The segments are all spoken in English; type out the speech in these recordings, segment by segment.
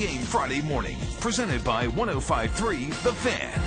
Game Friday morning, presented by 1053 The Fan.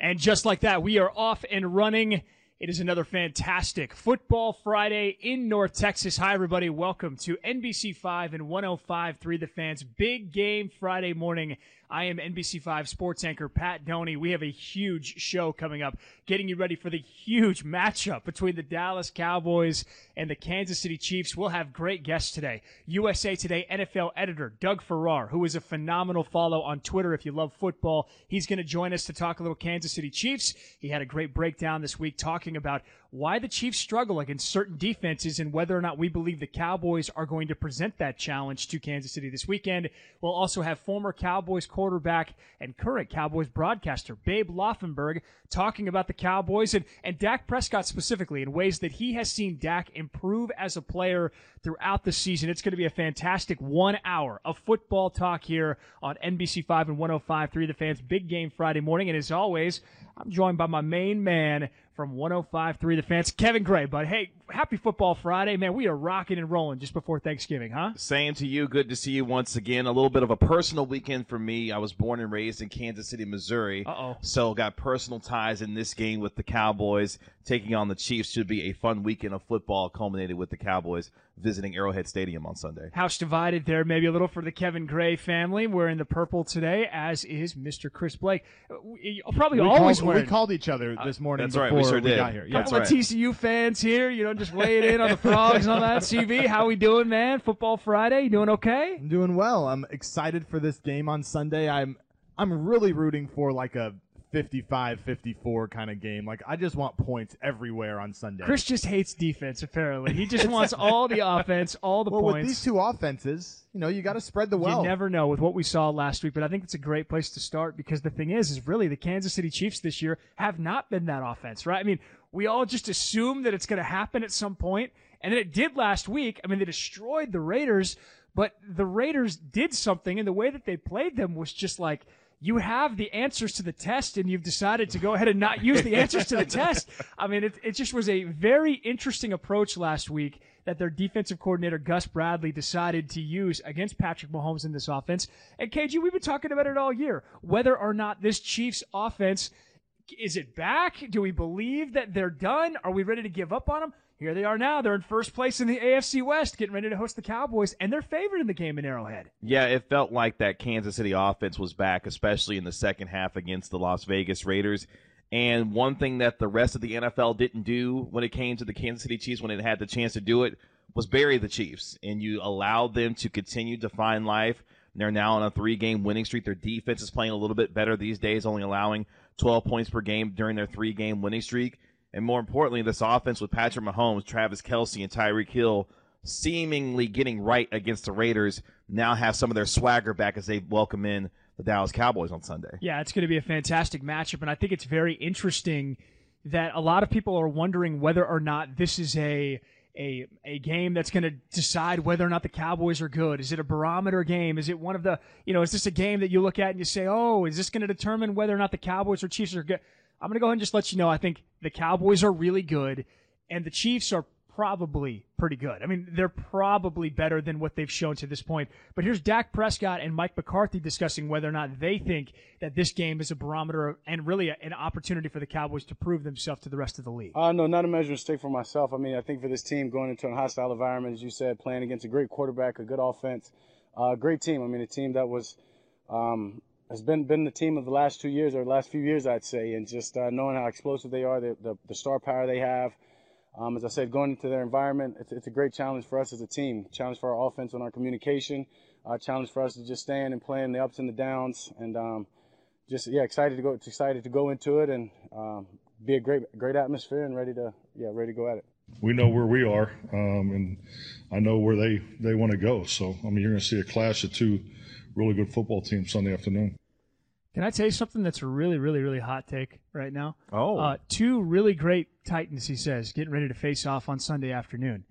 And just like that, we are off and running. It is another fantastic Football Friday in North Texas. Hi, everybody. Welcome to NBC5 and 1053 The Fans. Big game Friday morning. I am NBC5 sports anchor Pat Doney. We have a huge show coming up, getting you ready for the huge matchup between the Dallas Cowboys and the Kansas City Chiefs. We'll have great guests today. USA Today NFL editor Doug Farrar, who is a phenomenal follow on Twitter if you love football. He's going to join us to talk a little Kansas City Chiefs. He had a great breakdown this week talking about why the Chiefs struggle against certain defenses and whether or not we believe the Cowboys are going to present that challenge to Kansas City this weekend. We'll also have former Cowboys quarterback and current Cowboys broadcaster Babe Laufenberg talking about the Cowboys and, and Dak Prescott specifically in ways that he has seen Dak improve as a player throughout the season. It's going to be a fantastic one hour of football talk here on NBC5 and 105.3 The Fans. Big game Friday morning. And as always, I'm joined by my main man, from 105.3 The Fans. Kevin Gray, but hey, happy Football Friday, man. We are rocking and rolling just before Thanksgiving, huh? Same to you. Good to see you once again. A little bit of a personal weekend for me. I was born and raised in Kansas City, Missouri. Uh-oh. So got personal ties in this game with the Cowboys. Taking on the Chiefs should be a fun weekend of football, culminated with the Cowboys visiting Arrowhead Stadium on Sunday. House divided there, maybe a little for the Kevin Gray family. We're in the purple today, as is Mr. Chris Blake. Uh, we, probably we always called, wearing. We called each other uh, this morning That's before right. We sure did. got here. Yeah. couple of TCU fans here, you know, just weighing in on the frogs and all that. CV, how we doing, man? Football Friday, you doing okay? I'm doing well. I'm excited for this game on Sunday. I'm I'm really rooting for like a 55-54 kind of game. Like I just want points everywhere on Sunday. Chris just hates defense. Apparently, he just wants all the offense, all the well, points. with these two offenses, you know, you got to spread the well. You never know with what we saw last week, but I think it's a great place to start because the thing is, is really the Kansas City Chiefs this year have not been that offense, right? I mean, we all just assume that it's going to happen at some point, and then it did last week. I mean, they destroyed the Raiders, but the Raiders did something, and the way that they played them was just like, you have the answers to the test and you've decided to go ahead and not use the answers to the test. I mean, it, it just was a very interesting approach last week that their defensive coordinator, Gus Bradley, decided to use against Patrick Mahomes in this offense. And KG, we've been talking about it all year. Whether or not this Chiefs offense is it back? Do we believe that they're done? Are we ready to give up on them? Here they are now. They're in first place in the AFC West, getting ready to host the Cowboys, and they're favored in the game in Arrowhead. Yeah, it felt like that Kansas City offense was back, especially in the second half against the Las Vegas Raiders. And one thing that the rest of the NFL didn't do when it came to the Kansas City Chiefs when it had the chance to do it was bury the Chiefs. And you allowed them to continue to find life. They're now on a three game winning streak. Their defense is playing a little bit better these days, only allowing 12 points per game during their three game winning streak. And more importantly, this offense with Patrick Mahomes, Travis Kelce, and Tyreek Hill seemingly getting right against the Raiders now have some of their swagger back as they welcome in the Dallas Cowboys on Sunday. Yeah, it's going to be a fantastic matchup, and I think it's very interesting that a lot of people are wondering whether or not this is a a a game that's going to decide whether or not the Cowboys are good. Is it a barometer game? Is it one of the you know? Is this a game that you look at and you say, oh, is this going to determine whether or not the Cowboys or Chiefs are good? I'm going to go ahead and just let you know. I think the Cowboys are really good, and the Chiefs are probably pretty good. I mean, they're probably better than what they've shown to this point. But here's Dak Prescott and Mike McCarthy discussing whether or not they think that this game is a barometer and really an opportunity for the Cowboys to prove themselves to the rest of the league. Uh, no, not a measuring stick for myself. I mean, I think for this team going into a hostile environment, as you said, playing against a great quarterback, a good offense, a uh, great team. I mean, a team that was um, has been been the team of the last two years or last few years, I'd say, and just uh, knowing how explosive they are, the, the, the star power they have. Um, as I said, going into their environment, it's, it's, a great challenge for us as a team. Challenge for our offense and our communication. Uh, challenge for us to just stand and play in the ups and the downs, and um, just yeah, excited to go. Excited to go into it and um, be a great great atmosphere and ready to yeah ready to go at it. We know where we are, um, and I know where they they want to go. So I mean, you're going to see a clash of two really good football teams Sunday afternoon. Can I tell you something that's a really, really, really hot take right now? Oh. Uh, two really great Titans, he says, getting ready to face off on Sunday afternoon.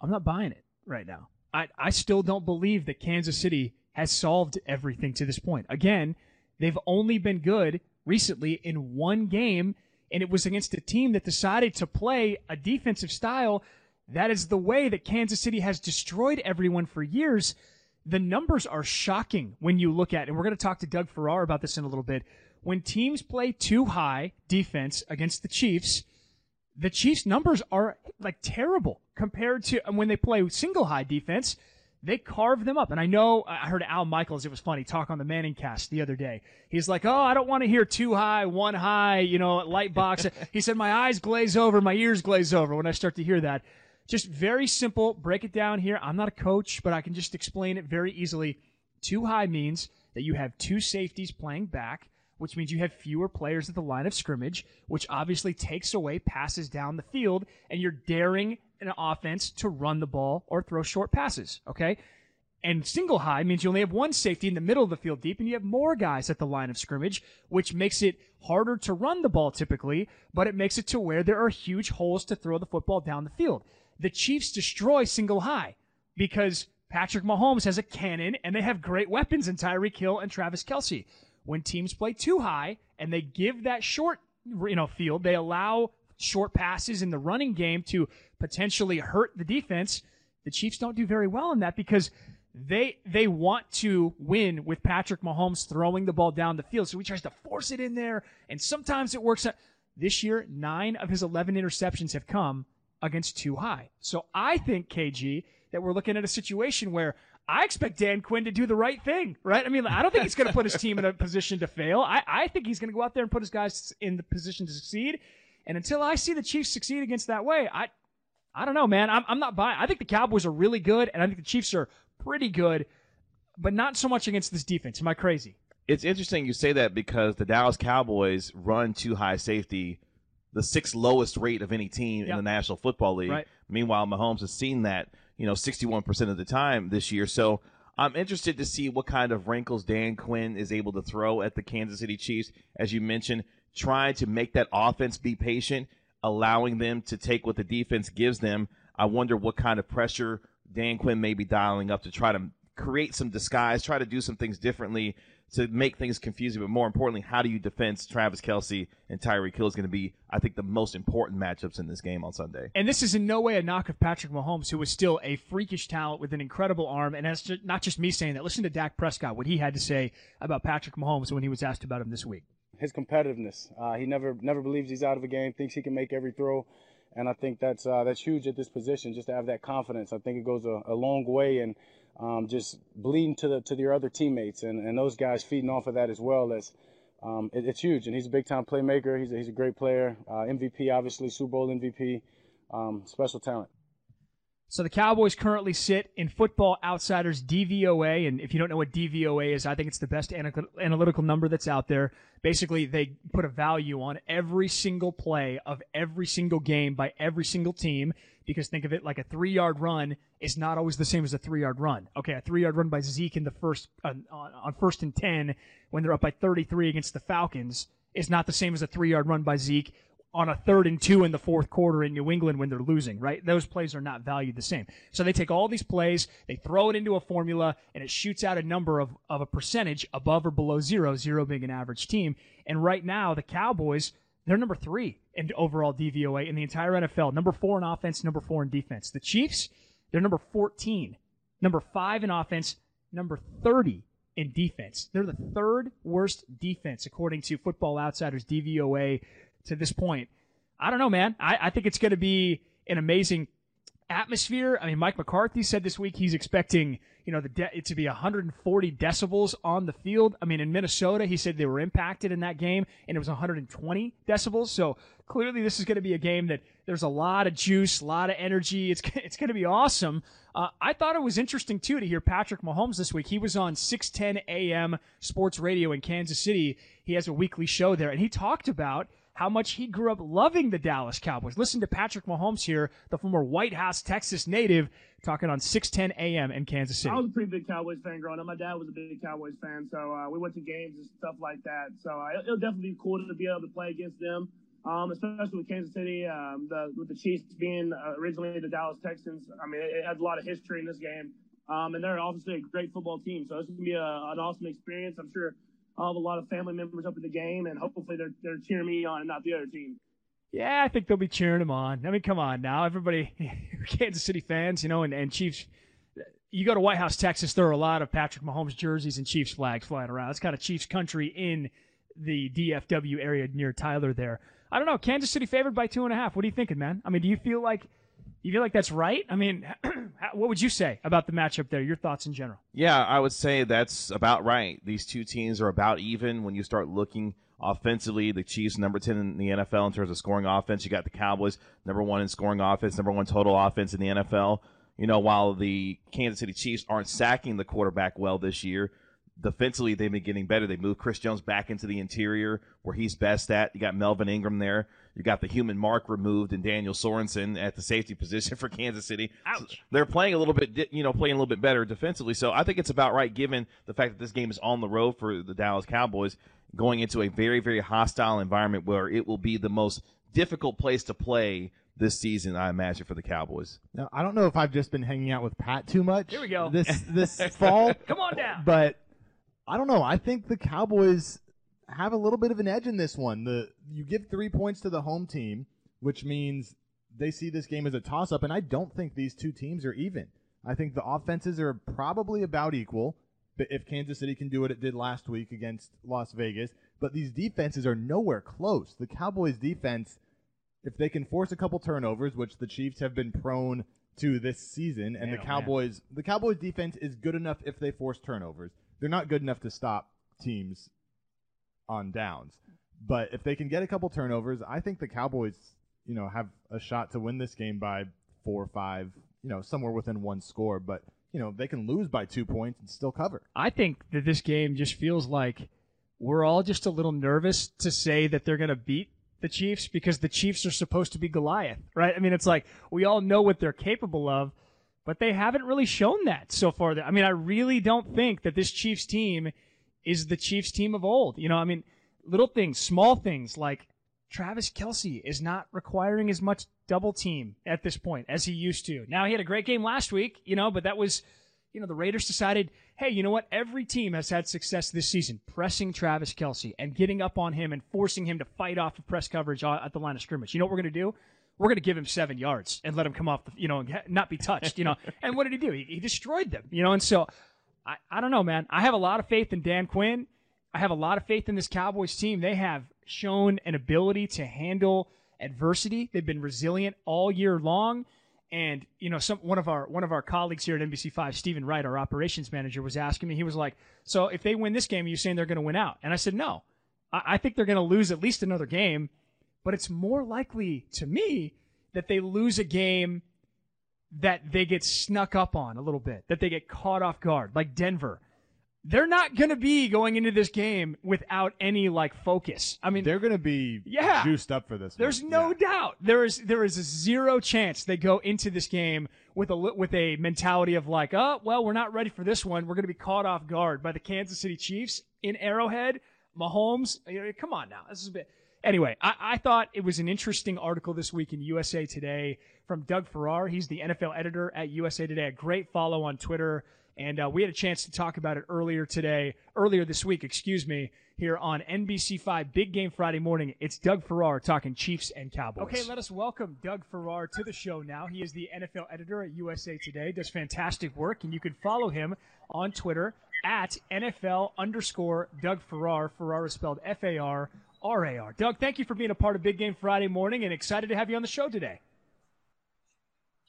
I'm not buying it right now. I, I still don't believe that Kansas City has solved everything to this point. Again, they've only been good recently in one game, and it was against a team that decided to play a defensive style. That is the way that Kansas City has destroyed everyone for years the numbers are shocking when you look at, and we're going to talk to Doug Farrar about this in a little bit. When teams play two high defense against the Chiefs, the Chiefs' numbers are like terrible compared to when they play single high defense. They carve them up. And I know I heard Al Michaels, it was funny, talk on the ManningCast the other day. He's like, Oh, I don't want to hear two high, one high, you know, light box. he said, My eyes glaze over, my ears glaze over when I start to hear that. Just very simple. Break it down here. I'm not a coach, but I can just explain it very easily. Two high means that you have two safeties playing back, which means you have fewer players at the line of scrimmage, which obviously takes away passes down the field, and you're daring an offense to run the ball or throw short passes. Okay. And single high means you only have one safety in the middle of the field deep and you have more guys at the line of scrimmage, which makes it harder to run the ball typically, but it makes it to where there are huge holes to throw the football down the field. The Chiefs destroy single high because Patrick Mahomes has a cannon and they have great weapons in Tyreek Hill and Travis Kelce. When teams play two high and they give that short, you know, field, they allow short passes in the running game to potentially hurt the defense. The Chiefs don't do very well in that because they they want to win with Patrick Mahomes throwing the ball down the field. So he tries to force it in there, and sometimes it works out. This year, nine of his 11 interceptions have come against two high. So I think, KG, that we're looking at a situation where I expect Dan Quinn to do the right thing, right? I mean, I don't think he's going to put his team in a position to fail. I, I think he's going to go out there and put his guys in the position to succeed. And until I see the Chiefs succeed against that way, I, I don't know, man. I'm, I'm not buying. I think the Cowboys are really good, and I think the Chiefs are pretty good, but not so much against this defense. Am I crazy? It's interesting you say that because the Dallas Cowboys run two high safety, the sixth lowest rate of any team in the National Football League. Right. Meanwhile, Mahomes has seen that, you know, 61% of the time this year. So I'm interested to see what kind of wrinkles Dan Quinn is able to throw at the Kansas City Chiefs. As you mentioned, trying to make that offense be patient, allowing them to take what the defense gives them. I wonder what kind of pressure Dan Quinn may be dialing up to try to create some disguise, try to do some things differently to make things confusing. But more importantly, how do you defend Travis Kelce and Tyreek Hill is going to be, I think, the most important matchups in this game on Sunday. And this is in no way a knock of Patrick Mahomes, who is still a freakish talent with an incredible arm. And that's just, not just me saying that. Listen to Dak Prescott, what he had to say about Patrick Mahomes when he was asked about him this week his competitiveness. Uh, he never never believes he's out of a game. Thinks he can make every throw, and I think that's uh, that's huge at this position. Just to have that confidence, I think it goes a, a long way, and um, just bleeding to the to your other teammates, and, and those guys feeding off of that as well. As um, it, it's huge, and he's a big time playmaker. He's a, he's a great player. Uh, MVP, obviously, Super Bowl MVP, um, special talent. So the Cowboys currently sit in Football Outsiders DVOA, and if you don't know what DVOA is, I think it's the best analytical number that's out there. Basically, they put a value on every single play of every single game by every single team, because think of it like a three-yard run is not always the same as a three-yard run. Okay, a three-yard run by Zeke in the first on, on first and ten when they're up by 33 against the Falcons is not the same as a three-yard run by Zeke on a third and two in the fourth quarter in New England when they're losing, right? Those plays are not valued the same. So they take all these plays, they throw it into a formula, and it shoots out a number of, of a percentage above or below zero, zero being an average team. And right now, the Cowboys, they're number three in overall DVOA in the entire NFL. Number four in offense, number four in defense. The Chiefs, they're number 14. Number five in offense, number 30 in defense. They're the third worst defense according to Football Outsiders DVOA to this point. I don't know, man. I, I think it's going to be an amazing atmosphere. I mean, Mike McCarthy said this week he's expecting, you know, the de- it to be 140 decibels on the field. I mean, in Minnesota, he said they were impacted in that game, and it was 120 decibels. So clearly, this is going to be a game that there's a lot of juice, a lot of energy. It's it's going to be awesome. Uh, I thought it was interesting too to hear Patrick Mahomes this week. He was on 610 AM sports radio in Kansas City. He has a weekly show there, and he talked about how much he grew up loving the Dallas Cowboys. Listen to Patrick Mahomes here, the former Whitehouse, Texas native, talking on 610 AM in Kansas City. I was a pretty big Cowboys fan growing up. My dad was a big Cowboys fan, so uh, we went to games and stuff like that. So uh, it'll definitely be cool to be able to play against them. Um, especially with Kansas City, um, the, with the Chiefs being uh, originally the Dallas Texans. I mean, it, it, has a lot of history in this game. Um, and they're obviously a great football team. So it's going to be a, an awesome experience. I'm sure I'll have a lot of family members up at the game, and hopefully they're they're cheering me on and not the other team. Yeah, I think they'll be cheering him on. I mean, come on now, everybody, Kansas City fans, you know, and, and Chiefs. you go to Whitehouse, Texas, there are a lot of Patrick Mahomes jerseys and Chiefs flags flying around. It's kind of Chiefs country in the DFW area near Tyler there. I don't know. Kansas City favored by two and a half. What are you thinking, man? I mean, do you feel like you feel like that's right? I mean, what would you say about the matchup there? Your thoughts in general? Yeah, I would say that's about right. These two teams are about even when you start looking offensively. The Chiefs, number 10 in the NFL in terms of scoring offense. You got the Cowboys, number one in scoring offense, number one total offense in the NFL. You know, while the Kansas City Chiefs aren't sacking the quarterback well this year, defensively they've been getting better. They moved Chris Jones back into the interior where he's best at. You got Melvin Ingram there. You got the human mark removed and Daniel Sorensen at the safety position for Kansas City. Ouch. So they're playing a little bit, you know, playing a little bit better defensively. So I think it's about right given the fact that this game is on the road for the Dallas Cowboys going into a very, very hostile environment where it will be the most difficult place to play this season, I imagine, for the Cowboys. Now, I don't know if I've just been hanging out with Pat too much. Here we go. This this fall, Come on down. but I don't know. I think the Cowboys have a little bit of an edge in this one. The you give three points to the home team, which means they see this game as a toss up, and I don't think these two teams are even. I think the offenses are probably about equal. But if Kansas City can do what it did last week against Las Vegas, but these defenses are nowhere close. The Cowboys defense, if they can force a couple turnovers, which the Chiefs have been prone to this season, and Man, the oh. Cowboys, the Cowboys defense is good enough if they force turnovers. They're not good enough to stop teams on downs. But if they can get a couple turnovers, I think the Cowboys, you know, have a shot to win this game by four or five, you know, somewhere within one score. But you know, they can lose by two points and still cover. I think that this game just feels like we're all just a little nervous to say that they're going to beat the Chiefs because the Chiefs are supposed to be Goliath, right? I mean, it's like we all know what they're capable of, but they haven't really shown that so far. I mean, I really don't think that this Chiefs team is the Chiefs team of old. You know, I mean, little things, small things like Travis Kelce is not requiring as much double team at this point as he used to. Now he had a great game last week, you know, but that was, you know, the Raiders decided, hey, you know what? Every team has had success this season pressing Travis Kelce and getting up on him and forcing him to fight off of press coverage at the line of scrimmage. You know what we're going to do? We're going to give him seven yards and let him come off the, you know, and not be touched, you know. and what did he do? He, he destroyed them, you know. And so, I, I don't know, man. I have a lot of faith in Dan Quinn. I have a lot of faith in this Cowboys team. They have shown an ability to handle adversity. They've been resilient all year long. And you know, some one of our one of our colleagues here at NBC5, Stephen Wright, our operations manager, was asking me. He was like, "So if they win this game, are you saying they're going to win out?" And I said, "No, I, I think they're going to lose at least another game, but it's more likely to me that they lose a game that they get snuck up on a little bit, that they get caught off guard, like Denver." They're not going to be going into this game without any like focus. I mean, They're going to be Yeah. juiced up for this. there's one. no Yeah. doubt. There is there is a zero chance they go into this game with a with a mentality of like, oh well, we're not ready for this one. We're going to be caught off guard by the Kansas City Chiefs in Arrowhead. Mahomes, you know, come on now, this is a bit. Anyway, I, I thought it was an interesting article this week in USA Today from Doug Farrar. He's the NFL editor at USA Today. A great follow on Twitter. And uh, we had a chance to talk about it earlier today, earlier this week, excuse me, here on NBC5 Big Game Friday morning. It's Doug Farrar talking Chiefs and Cowboys. Okay, let us welcome Doug Farrar to the show now. He is the NFL editor at USA Today, does fantastic work, and you can follow him on Twitter at NFL underscore Doug Farrar. Farrar is spelled F A R R A R. Doug, thank you for being a part of Big Game Friday morning and excited to have you on the show today.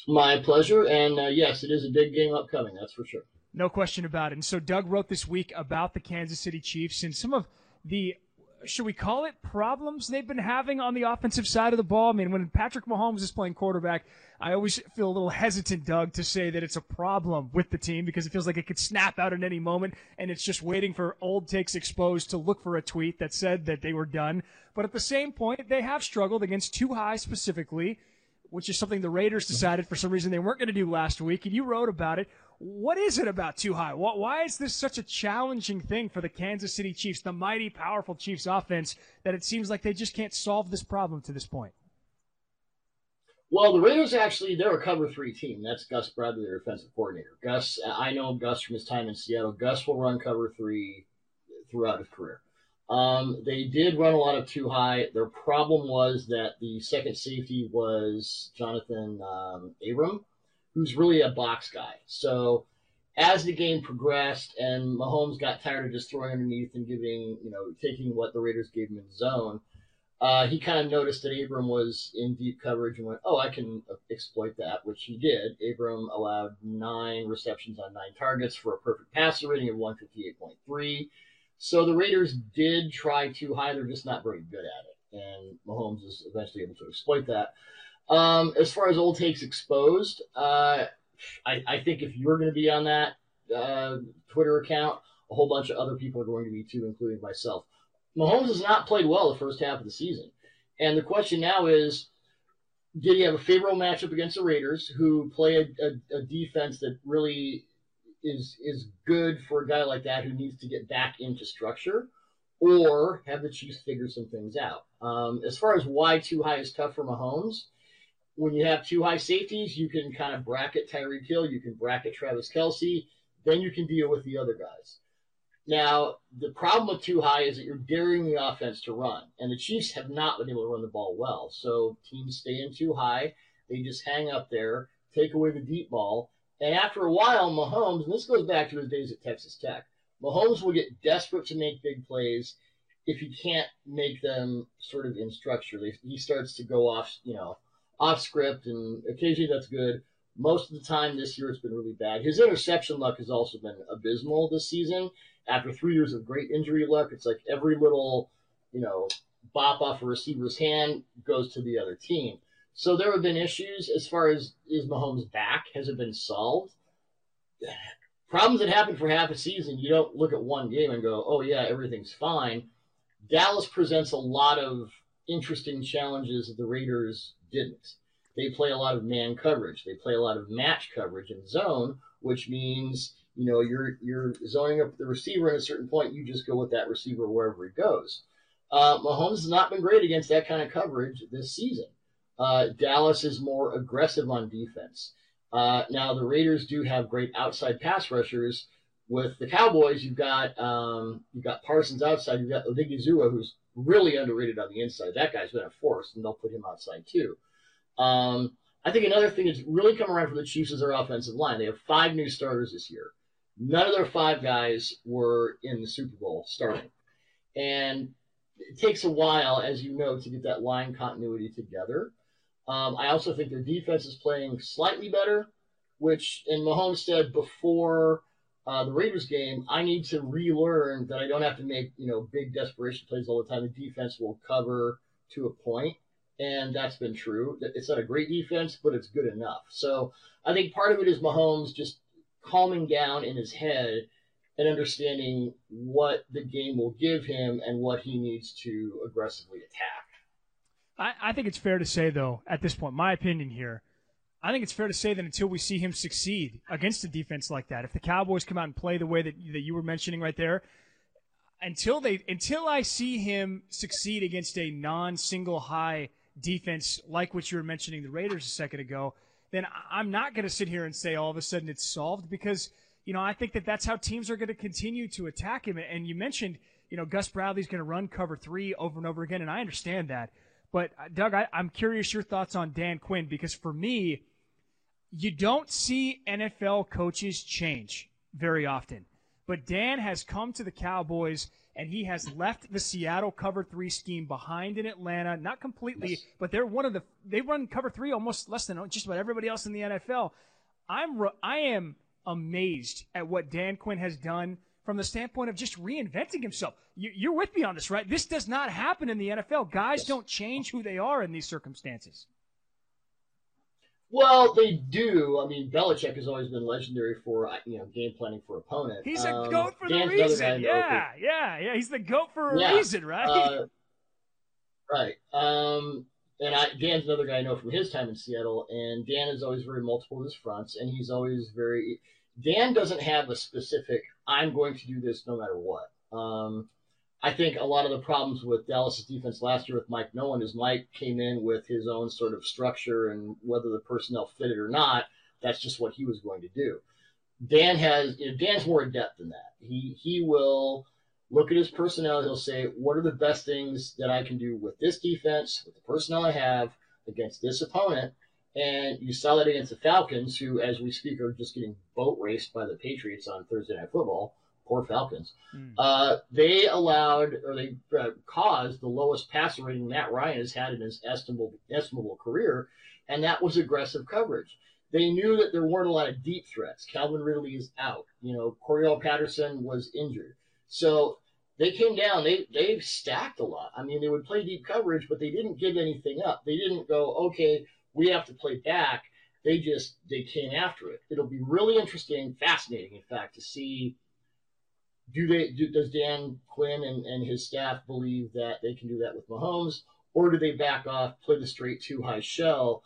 My pleasure, and uh, yes, it is a big game upcoming. That's for sure. No question about it. And so Doug wrote this week about the Kansas City Chiefs and some of the should we call it problems they've been having on the offensive side of the ball? I mean, when Patrick Mahomes is playing quarterback, I always feel a little hesitant, Doug, to say that it's a problem with the team because it feels like it could snap out at any moment and it's just waiting for old takes exposed to look for a tweet that said that they were done. But at the same point, they have struggled against two high specifically, which is something the Raiders decided for some reason they weren't going to do last week, and you wrote about it. What is it about two high? Why is this such a challenging thing for the Kansas City Chiefs, the mighty, powerful Chiefs offense, that it seems like they just can't solve this problem to this point? Well, the Raiders actually, they're a cover three team. That's Gus Bradley, their offensive coordinator. Gus, I know Gus from his time in Seattle. Gus will run cover three throughout his career. Um, they did run a lot of two high. Their problem was that the second safety was Jonathan um, Abram, who's really a box guy. So as the game progressed and Mahomes got tired of just throwing underneath and giving, you know, taking what the Raiders gave him in zone, uh, he kind of noticed that Abram was in deep coverage and went, "Oh, I can exploit that," which he did. Abram allowed nine receptions on nine targets for a perfect passer rating of 158.3. So the Raiders did try two high; they're just not very good at it, and Mahomes is eventually able to exploit that. Um, as far as old takes exposed, uh, I, I, think if you're going to be on that uh, Twitter account, a whole bunch of other people are going to be too, including myself. Mahomes has not played well the first half of the season. And the question now is did he have a favorable matchup against the Raiders, who play a, a, a, defense that really is is good for a guy like that who needs to get back into structure, or have the Chiefs figure some things out? Um, as far as why two high is tough for Mahomes, when you have two high safeties, you can kind of bracket Tyreek Hill, you can bracket Travis Kelce, then you can deal with the other guys. Now, the problem with two high is that you're daring the offense to run, and the Chiefs have not been able to run the ball well. So teams stay in two high, they just hang up there, take away the deep ball, and after a while, Mahomes, and this goes back to his days at Texas Tech, Mahomes will get desperate to make big plays if he can't make them sort of in structure. He starts to go off, you know, off script, and occasionally that's good. Most of the time this year it's been really bad. His interception luck has also been abysmal this season after three years of great injury luck, it's like every little, you know, bop off a receiver's hand goes to the other team. So there have been issues as far as is Mahomes back? Has it been solved? Problems that happen for half a season, you don't look at one game and go, oh, yeah, everything's fine. Dallas presents a lot of interesting challenges that the Raiders didn't. They play a lot of man coverage, they play a lot of match coverage and zone, which means you know, you're you're zoning up the receiver at a certain point. You just go with that receiver wherever he goes. Uh, Mahomes has not been great against that kind of coverage this season. Uh, Dallas is more aggressive on defense. Uh, now the Raiders do have great outside pass rushers. With the Cowboys, you've got um, you've got Parsons outside. You've got Odighizuwa, who's really underrated on the inside. That guy's been a force, and they'll put him outside too. Um, I think another thing that's really come around for the Chiefs is their offensive line. They have five new starters this year. None of their five guys were in the Super Bowl starting. And it takes a while, as you know, to get that line continuity together. Um, I also think their defense is playing slightly better, which in Mahomes said before uh, the Raiders game, I need to relearn that I don't have to make you know big desperation plays all the time. The defense will cover to a point, and that's been true. It's not a great defense, but it's good enough. So I think part of it is Mahomes just calming down in his head and understanding what the game will give him and what he needs to aggressively attack. I, I think it's fair to say, though, at this point, my opinion here, I think it's fair to say that until we see him succeed against a defense like that, if the Cowboys come out and play the way that, that you were mentioning right there, until they until I see him succeed against a non-single high defense like what you were mentioning the Raiders a second ago, then I'm not going to sit here and say all of a sudden it's solved because, you know, I think that that's how teams are going to continue to attack him. And you mentioned, you know, Gus Bradley's going to run cover three over and over again, and I understand that. But, uh, Doug, I, I'm curious your thoughts on Dan Quinn because for me, you don't see NFL coaches change very often. But Dan has come to the Cowboys – and he has left the Seattle cover three scheme behind in Atlanta. Not completely, yes. but they're one of the they run cover three almost less than just about everybody else in the NFL. I'm I am amazed at what Dan Quinn has done from the standpoint of just reinventing himself. You, are with me on this, right? This does not happen in the NFL. Guys yes. don't change who they are in these circumstances. Well, they do. I mean, Belichick has always been legendary for uh, you know game planning for opponent. He's a um, goat for the reason. Yeah, yeah, yeah. He's the goat for a yeah. reason, right? Uh, right. Um, and I, Dan's another guy I know from his time in Seattle, and Dan is always very multiple in his fronts, and he's always very. Dan doesn't have a specific. I'm going to do this no matter what. Um, I think a lot of the problems with Dallas' defense last year with Mike Nolan is Mike came in with his own sort of structure and whether the personnel fitted or not, that's just what he was going to do. Dan has you know, Dan's more adept than that. He he will look at his personnel. He'll say, "What are the best things that I can do with this defense, with the personnel I have against this opponent?" And you saw that against the Falcons, who, as we speak, are just getting boat raced by the Patriots on Thursday Night Football. Poor Falcons. Mm. Uh, they allowed or they uh, caused the lowest passer rating Matt Ryan has had in his estimable, estimable career, and that was aggressive coverage. They knew that there weren't a lot of deep threats. Calvin Ridley is out. You know, Cordarrelle Patterson was injured. So they came down. They they stacked a lot. I mean, they would play deep coverage, but they didn't give anything up. They didn't go, okay, we have to play back. They just they came after it. It'll be really interesting, fascinating, in fact, to see do they do, does Dan Quinn and, and his staff believe that they can do that with Mahomes, or do they back off, play the straight two high shell?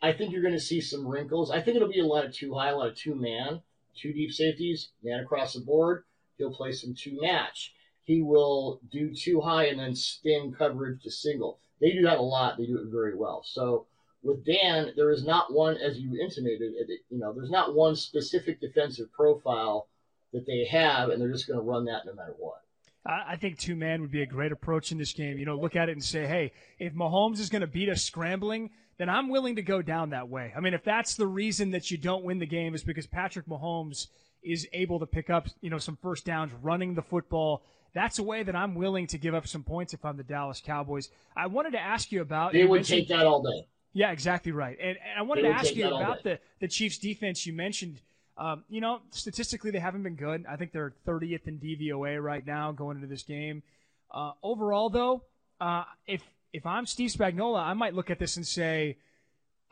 I think you're going to see some wrinkles. I think it'll be a lot of two high, a lot of two man, two deep safeties, man across the board. He'll play some two match. He will do two high and then spin coverage to single. They do that a lot. They do it very well. So with Dan, there is not one, as you intimated, you know, there's not one specific defensive profile that they have, and they're just going to run that no matter what. I think two man would be a great approach in this game. You know, look at it and say, hey, if Mahomes is going to beat us scrambling, then I'm willing to go down that way. I mean, if that's the reason that you don't win the game is because Patrick Mahomes is able to pick up, you know, some first downs running the football, that's a way that I'm willing to give up some points if I'm the Dallas Cowboys. I wanted to ask you about. They would take that all day. Yeah, exactly right. And, and I wanted to ask you about the the Chiefs defense. You mentioned um, you know, statistically, they haven't been good. I think they're 30th in DVOA right now going into this game. Uh, overall, though, uh, if if I'm Steve Spagnuolo, I might look at this and say,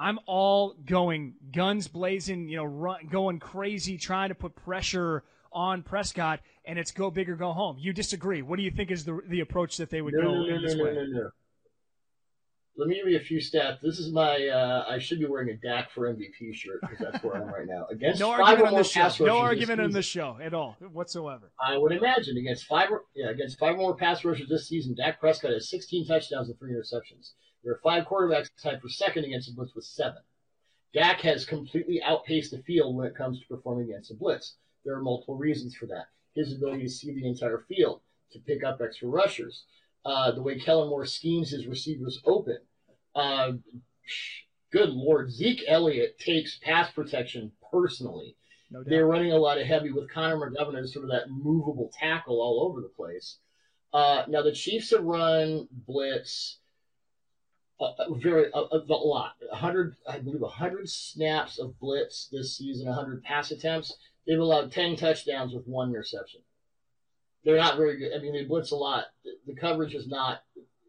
I'm all going guns blazing, you know, run, going crazy, trying to put pressure on Prescott, and it's go big or go home. You disagree? What do you think is the the approach that they would no, go no, in no, this no, way? Let me give you a few stats. This is my. Uh, I should be wearing a Dak for MVP shirt because that's where I am right now. Against no five argument or on more this show. No argument on this show at all whatsoever. I would imagine against five, yeah, against five or more pass rushers this season, Dak Prescott has 16 touchdowns and three interceptions. There are five quarterbacks tied for second against the blitz with seven. Dak has completely outpaced the field when it comes to performing against the blitz. There are multiple reasons for that. His ability to see the entire field, to pick up extra rushers, uh, the way Kellen Moore schemes his receivers open. Uh, good lord, Zeke Elliott takes pass protection personally. No. They're running a lot of heavy with Connor McGovern as sort of that movable tackle all over the place. Uh, now the Chiefs have run blitz a, a very a, a, a lot, hundred I believe hundred snaps of blitz this season, hundred pass attempts. They've allowed ten touchdowns with one interception. They're not very good. I mean, they blitz a lot. The, the coverage is not.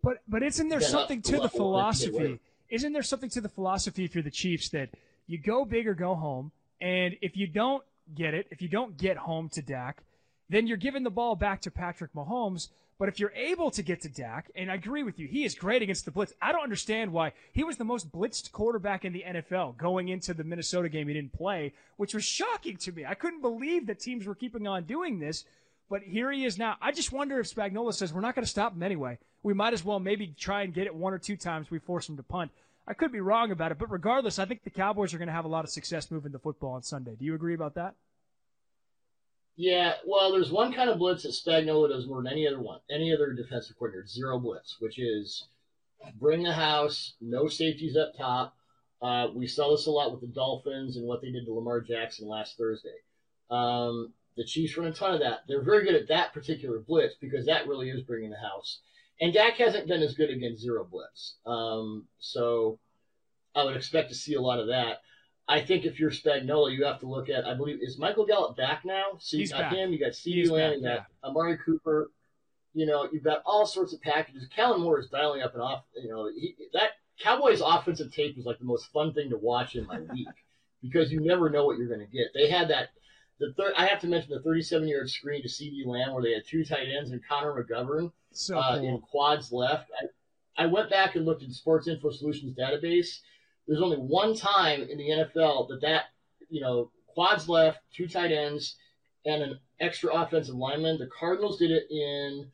But but isn't there something to the level that they philosophy? Isn't there something to the philosophy if you're the Chiefs that you go big or go home, and if you don't get it, if you don't get home to Dak, then you're giving the ball back to Patrick Mahomes. But if you're able to get to Dak, and I agree with you, he is great against the blitz. I don't understand why he was the most blitzed quarterback in the NFL going into the Minnesota game he didn't play, which was shocking to me. I couldn't believe that teams were keeping on doing this. But here he is now. I just wonder if Spagnuolo says we're not going to stop him anyway. We might as well maybe try and get it one or two times. We force him to punt. I could be wrong about it, but regardless, I think the Cowboys are going to have a lot of success moving the football on Sunday. Do you agree about that? Yeah, well, there's one kind of blitz that Spagnuolo does more than any other one, any other defensive coordinator. Zero blitz, which is bring the house, no safeties up top. Uh, we saw this a lot with the Dolphins and what they did to Lamar Jackson last Thursday. Um, the Chiefs run a ton of that. They're very good at that particular blitz because that really is bringing the house. And Dak hasn't been as good against zero blitz. Um, so I would expect to see a lot of that. I think if you're Spagnuolo, you have to look at. I believe is Michael Gallup back now. So you He's got back. him. You got CeeDee Lamb. You got Amari Cooper. You know, you've got all sorts of packages. Kellen Moore is dialing up and off. You know, he, that Cowboys offensive tape is like the most fun thing to watch in my week because you never know what you're going to get. They had that. The third, I have to mention the 37 yard screen to CeeDee Lamb where they had two tight ends and Connor McGovern So uh, cool. in quads left. I, I went back and looked in Sports Info Solutions database. There's only one time in the NFL that that you know quads left, two tight ends, and an extra offensive lineman. The Cardinals did it in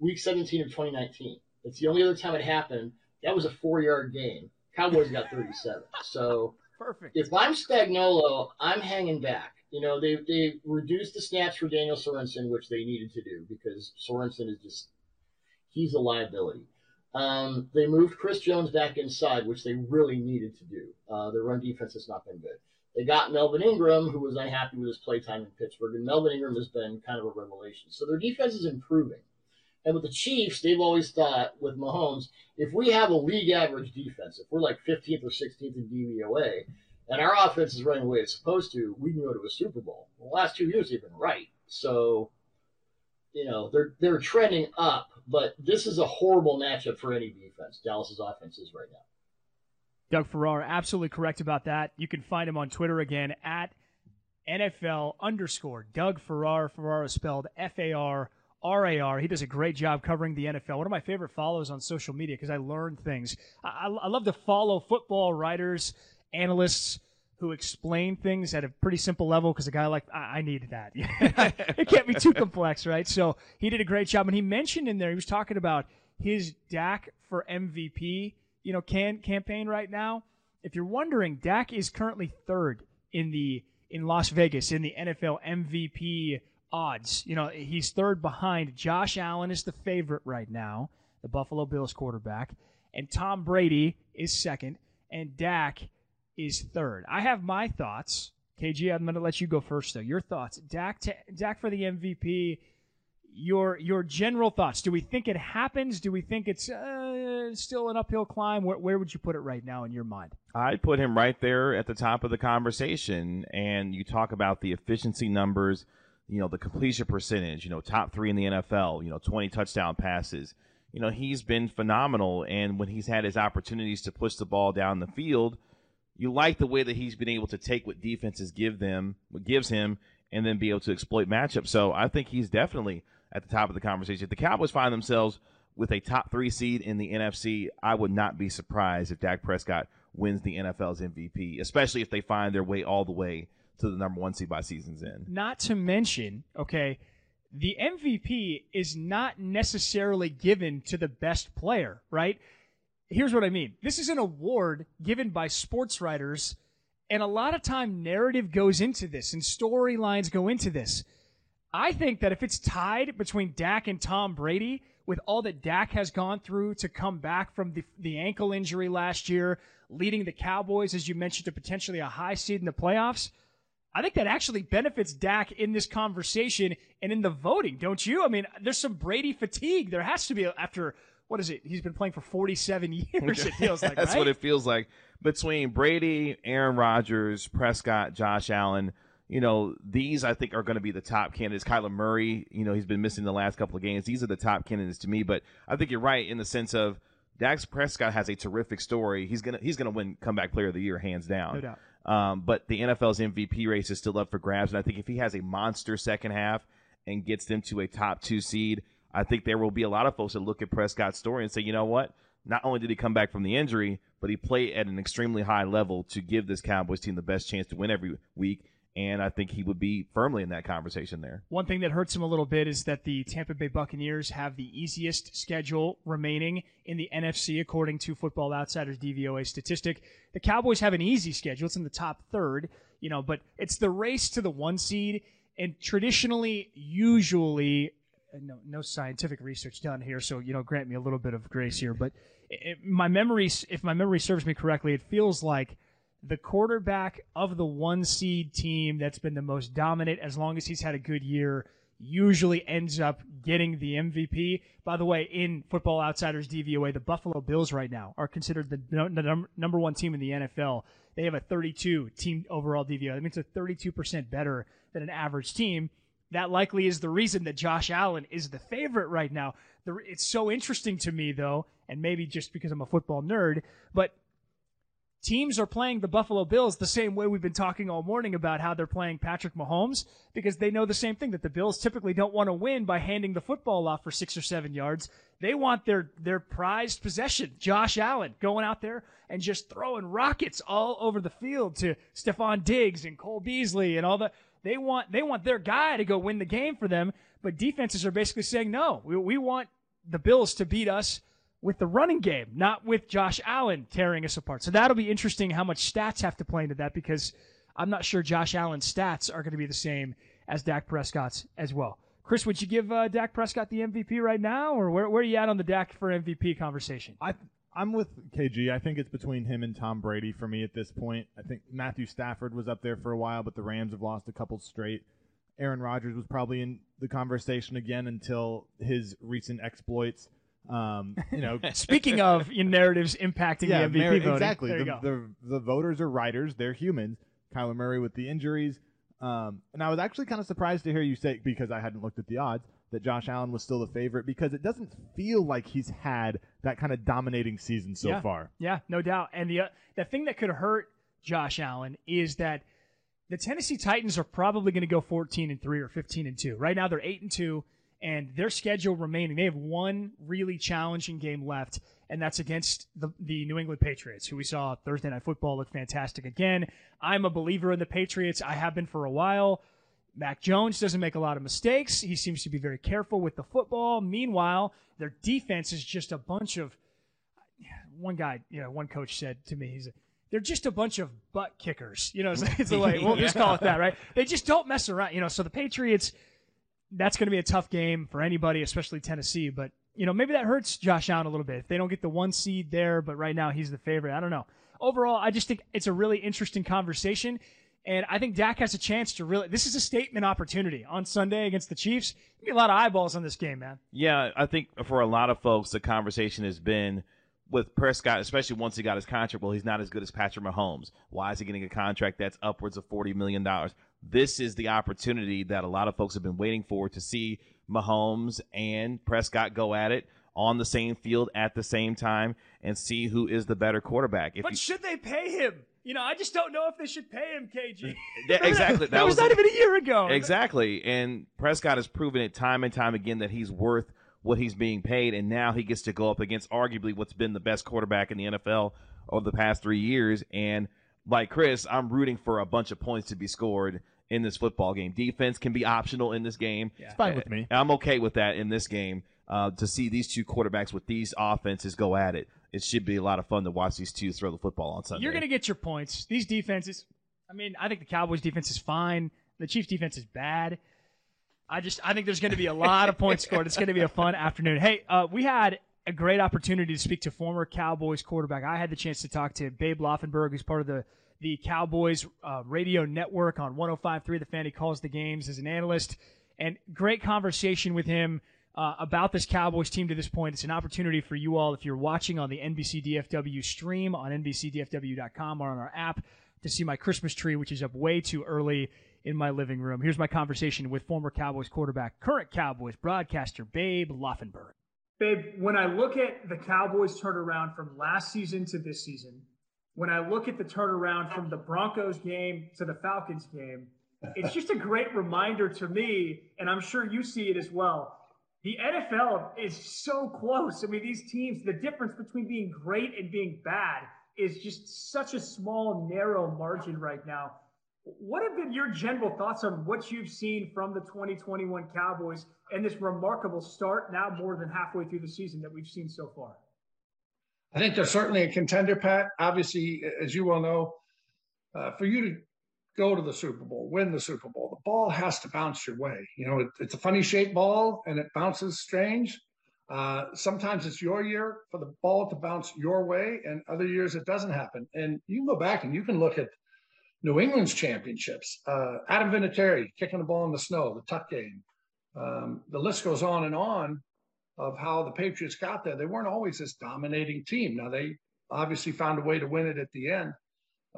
Week 17 of 2019. It's the only other time it happened. That was a four yard game. Cowboys got 37. So Perfect. if I'm Spagnuolo, I'm hanging back. You know, they they reduced the snaps for Daniel Sorensen, which they needed to do because Sorensen is just he's a liability. Um, they moved Chris Jones back inside, which they really needed to do. Uh, their run defense has not been good. They got Melvin Ingram, who was unhappy with his play time in Pittsburgh, and Melvin Ingram has been kind of a revelation. So their defense is improving. And with the Chiefs, they've always thought with Mahomes, if we have a league average defense, if we're like 15th or 16th in DVOA, and our offense is running the way it's supposed to, we can go to a Super Bowl. The last two years they've been right. So, you know, they're they're trending up, but this is a horrible matchup for any defense. Dallas's offense is right now. Doug Farrar, absolutely correct about that. You can find him on Twitter again at NFL underscore Doug Farrar. Farrar is spelled F A R R A R. He does a great job covering the NFL. One of my favorite follows on social media because I learn things. I, I, love to follow football writers, analysts who explain things at a pretty simple level because a guy like I, I need that. it can't be too complex, right? So he did a great job, and he mentioned in there he was talking about his Dak for MVP you know, can campaign right now. If you're wondering, Dak is currently third in the in Las Vegas in the NFL MVP odds. You know, he's third behind Josh Allen is the favorite right now, the Buffalo Bills quarterback, and Tom Brady is second, and Dak is third. I have my thoughts. KG, I'm going to let you go first though. Your thoughts, Dak, to, Dak for the MVP your your general thoughts. Do we think it happens? Do we think it's uh, still an uphill climb? Where, where would you put it right now in your mind? I'd put him right there at the top of the conversation. And you talk about the efficiency numbers, you know, the completion percentage, you know, top three in the NFL, you know, 20 touchdown passes. You know, he's been phenomenal. And when he's had his opportunities to push the ball down the field, you like the way that he's been able to take what defenses give them, what gives him, and then be able to exploit matchups. So I think he's definitely – at the top of the conversation. If the Cowboys find themselves with a top three seed in the NFC, I would not be surprised if Dak Prescott wins the NFL's MVP, especially if they find their way all the way to the number one seed by season's end. Not to mention, okay, the MVP is not necessarily given to the best player, right? Here's what I mean. This is an award given by sports writers, and a lot of time narrative goes into this and storylines go into this. I think that if it's tied between Dak and Tom Brady, with all that Dak has gone through to come back from the, the ankle injury last year, leading the Cowboys, as you mentioned, to potentially a high seed in the playoffs, I think that actually benefits Dak in this conversation and in the voting, don't you? I mean, there's some Brady fatigue. There has to be after what is it? He's been playing for 47 years. It feels like that's right? what it feels like between Brady, Aaron Rodgers, Prescott, Josh Allen you know, these I think are going to be the top candidates. Kyler Murray, you know, he's been missing the last couple of games. These are the top candidates to me. But I think you're right in the sense of Dak Prescott has a terrific story. He's gonna he's gonna win comeback player of the year hands down. No doubt. Um, but the NFL's MVP race is still up for grabs, and I think if he has a monster second half and gets them to a top two seed, I think there will be a lot of folks that look at Prescott's story and say, you know what? Not only did he come back from the injury, but he played at an extremely high level to give this Cowboys team the best chance to win every week and I think he would be firmly in that conversation there. One thing that hurts him a little bit is that the Tampa Bay Buccaneers have the easiest schedule remaining in the NFC, according to Football Outsiders DVOA statistic. The Cowboys have an easy schedule; it's in the top third, you know, but it's the race to the one seed, and traditionally, usually, Uh, no, no scientific research done here, so you know, grant me a little bit of grace here, but it, my memory, if my memory serves me correctly, it feels like the quarterback of the one seed team that's been the most dominant as long as he's had a good year usually ends up getting the MVP. By the way, in Football Outsiders DVOA, the Buffalo Bills right now are considered the, the number one team in the NFL. They have a 32 team overall DVOA. That means they're 32% better than an average team. That likely is the reason that Josh Allen is the favorite right now. It's so interesting to me, though, and maybe just because I'm a football nerd, but teams are playing the Buffalo Bills the same way we've been talking all morning about how they're playing Patrick Mahomes because they know the same thing that the Bills typically don't want to win by handing the football off for six or seven yards. They want their their prized possession, Josh Allen, going out there and just throwing rockets all over the field to Stefon Diggs and Cole Beasley and all the they want they want their guy to go win the game for them, but defenses are basically saying no. We, we want the Bills to beat us with the running game, not with Josh Allen tearing us apart. So that'll be interesting how much stats have to play into that because I'm not sure Josh Allen's stats are going to be the same as Dak Prescott's as well. Chris, would you give uh, Dak Prescott the MVP right now, or where, where are you at on the Dak for MVP conversation? I I'm with KG. I think it's between him and Tom Brady for me at this point. I think Matthew Stafford was up there for a while, but the Rams have lost a couple straight. Aaron Rodgers was probably in the conversation again until his recent exploits. Um, you know, Speaking of you narratives impacting yeah, the MVP Mary- voting, exactly. The, the the voters are writers; they're humans. Kyler Murray with the injuries, um, and I was actually kind of surprised to hear you say because I hadn't looked at the odds that Josh Allen was still the favorite because it doesn't feel like he's had that kind of dominating season so Yeah. far. Yeah, no doubt. And the uh, the thing that could hurt Josh Allen is that the Tennessee Titans are probably going to go 14 and 3 or 15 and 2. Right now they're 8 and 2 and their schedule remaining they have one really challenging game left and that's against the the New England Patriots who we saw Thursday night football look fantastic again. I'm a believer in the Patriots. I have been for a while. Mac Jones doesn't make a lot of mistakes. He seems to be very careful with the football. Meanwhile, their defense is just a bunch of one guy, you know, one coach said to me, he's they're just a bunch of butt kickers. You know, it's, it's the way we'll just call it that, right? They just don't mess around. You know, so the Patriots, that's going to be a tough game for anybody, especially Tennessee. But you know, maybe that hurts Josh Allen a little bit if they don't get the one seed there. But right now, he's the favorite. I don't know. Overall, I just think it's a really interesting conversation. And I think Dak has a chance to really. This is a statement opportunity on Sunday against the Chiefs. Be a lot of eyeballs on this game, man. Yeah, I think for a lot of folks, the conversation has been with Prescott, especially once he got his contract. Well, he's not as good as Patrick Mahomes. Why is he getting a contract that's upwards of forty million dollars? This is the opportunity that a lot of folks have been waiting for to see Mahomes and Prescott go at it on the same field at the same time and see who is the better quarterback. If But you- should they pay him? You know, I just don't know if they should pay him, KG. Yeah, exactly. that, That was, was not even a year ago. Exactly. And Prescott has proven it time and time again that he's worth what he's being paid. And now he gets to go up against arguably what's been the best quarterback in the NFL over the past three years. And like Chris, I'm rooting for a bunch of points to be scored in this football game. Defense can be optional in this game. Yeah. It's fine with me. I'm okay with that in this game. Uh, to see these two quarterbacks with these offenses go at it, it should be a lot of fun to watch these two throw the football on Sunday. You're going to get your points. These defenses, I mean, I think the Cowboys defense is fine. The Chiefs defense is bad. I just, I think there's going to be a lot of points scored. It's going to be a fun afternoon. Hey, uh, we had a great opportunity to speak to former Cowboys quarterback. I had the chance to talk to Babe Laufenberg, who's part of the the Cowboys uh, radio network on 105.3 The Fan. He calls the games as an analyst, and great conversation with him uh, about this Cowboys team to this point. It's an opportunity for you all if you're watching on the NBC DFW stream on NBCDFW.com or on our app to see my Christmas tree, which is up way too early in my living room. Here's my conversation with former Cowboys quarterback, current Cowboys broadcaster Babe Laufenberg. Babe, when I look at the Cowboys turnaround from last season to this season, when I look at the turnaround from the Broncos game to the Falcons game, it's just a great reminder to me, and I'm sure you see it as well. The NFL is so close. I mean, these teams, the difference between being great and being bad is just such a small, narrow margin right now. What have been your general thoughts on what you've seen from the 2021 Cowboys and this remarkable start now more than halfway through the season that we've seen so far? I think they're certainly a contender, Pat. Obviously, as you well know, uh, for you to go to the Super Bowl, win the Super Bowl, the ball has to bounce your way. You know, it, it's a funny shaped ball and it bounces strange. Uh, sometimes it's your year for the ball to bounce your way, and other years it doesn't happen. And you can go back and you can look at New England's championships. Uh, Adam Vinatieri kicking the ball in the snow, the tuck game. Um, the list goes on and on of how the Patriots got there. They weren't always this dominating team. Now they obviously found a way to win it at the end.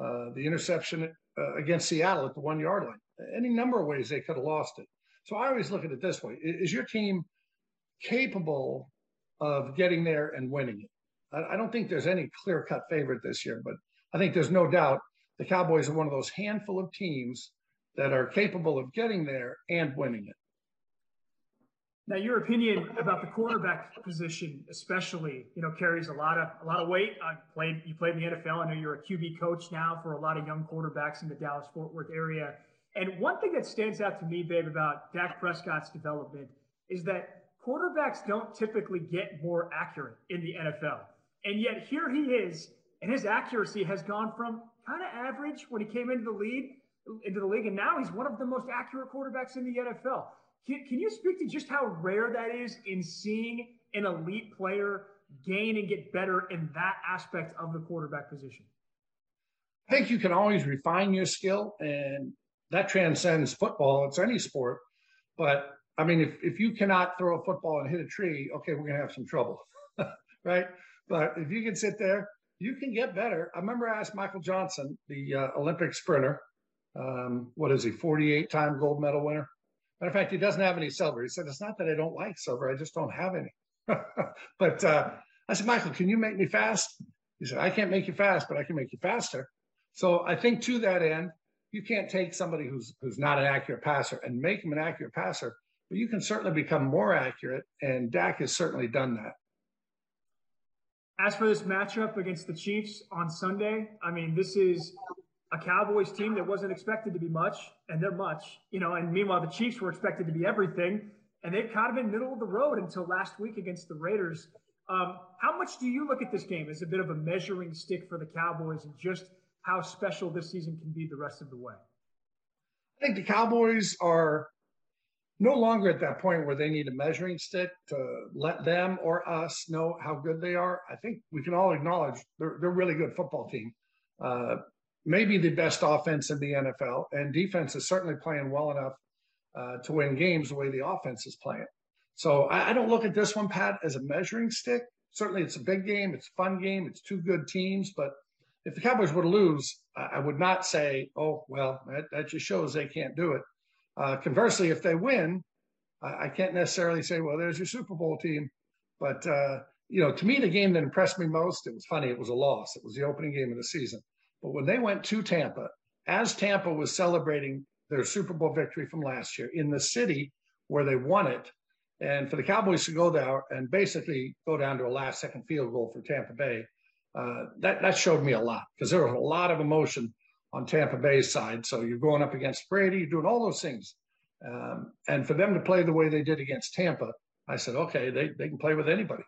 Uh, the interception uh, against Seattle at the one yard line. Any number of ways they could have lost it. So I always look at it this way: Is your team capable of getting there and winning it? I, I don't think there's any clear cut favorite this year, but I think there's no doubt the Cowboys are one of those handful of teams that are capable of getting there and winning it. Now, your opinion about the quarterback position, especially, you know, carries a lot of a lot of weight. I played, you played in the NFL. I know you're a QB coach now for a lot of young quarterbacks in the Dallas Fort Worth area. And one thing that stands out to me, babe, about Dak Prescott's development is that quarterbacks don't typically get more accurate in the NFL. And yet here he is, and his accuracy has gone from kind of average when he came into the lead into the league, and now he's one of the most accurate quarterbacks in the NFL. Can, can you speak to just how rare that is in seeing an elite player gain and get better in that aspect of the quarterback position? I think you can always refine your skill, and that transcends football. It's any sport. But I mean, if, if you cannot throw a football and hit a tree, okay, we're going to have some trouble, right? But if you can sit there, you can get better. I remember I asked Michael Johnson, the uh, Olympic sprinter, um, what is he, 48 time gold medal winner? Matter of fact, he doesn't have any silver. He said, It's not that I don't like silver, I just don't have any. but uh, I said, Michael, can you make me fast? He said, I can't make you fast, but I can make you faster. So I think to that end, you can't take somebody who's who's not an accurate passer and make him an accurate passer, but you can certainly become more accurate. And Dak has certainly done that. As for this matchup against the Chiefs on Sunday, I mean, this is a Cowboys team that wasn't expected to be much, and they're much, you know. And meanwhile, the Chiefs were expected to be everything, and they've kind of been middle of the road until last week against the Raiders. Um, how much do you look at this game as a bit of a measuring stick for the Cowboys and just how special this season can be the rest of the way? I think the Cowboys are no longer at that point where they need a measuring stick to let them or us know how good they are. I think we can all acknowledge they're, they're a really good football team. Uh, maybe the best offense in the NFL, and defense is certainly playing well enough uh, to win games the way the offense is playing. So I, I, don't look at this one, Pat, as a measuring stick. Certainly, it's a big game, it's a fun game, it's two good teams. But if the Cowboys were to lose, I, I would not say, "Oh, well, that, that, just shows they can't do it." Uh, conversely, if they win, I, I, can't necessarily say, "Well, there's your Super Bowl team." But uh, you know, to me, the game that impressed me most, it was funny. It was a loss. It was the opening game of the season. But when they went to Tampa, as Tampa was celebrating their Super Bowl victory from last year in the city where they won it, and for the Cowboys to go there and basically go down to a last second field goal for Tampa Bay, uh, that, that showed me a lot because there was a lot of emotion on Tampa Bay's side. So you're going up against Brady, you're doing all those things. Um, and for them to play the way they did against Tampa, I said, okay, they, they can play with anybody.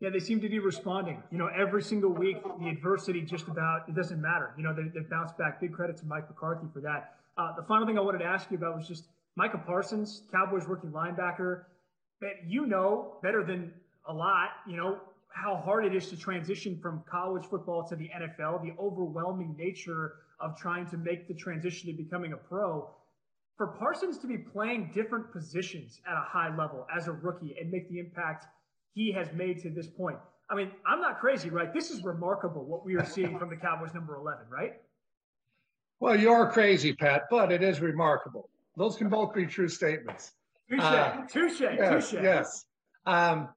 Yeah, they seem to be responding. You know, every single week, the adversity just about, it doesn't matter. You know, they, they bounce back. Big credit to Mike McCarthy for that. Uh, the final thing I wanted to ask you about was just Micah Parsons, Cowboys rookie linebacker. Man, you know better than a lot, you know, how hard it is to transition from college football to the NFL, the overwhelming nature of trying to make the transition to becoming a pro. For Parsons to be playing different positions at a high level as a rookie and make the impact – he has made to this point. I mean, I'm not crazy, right? This is remarkable what we are seeing from the Cowboys number 11, right? Well, you are crazy, Pat, but it is remarkable. Those can both be true statements. Touche, uh, touche, yes, touche. Yes. Um,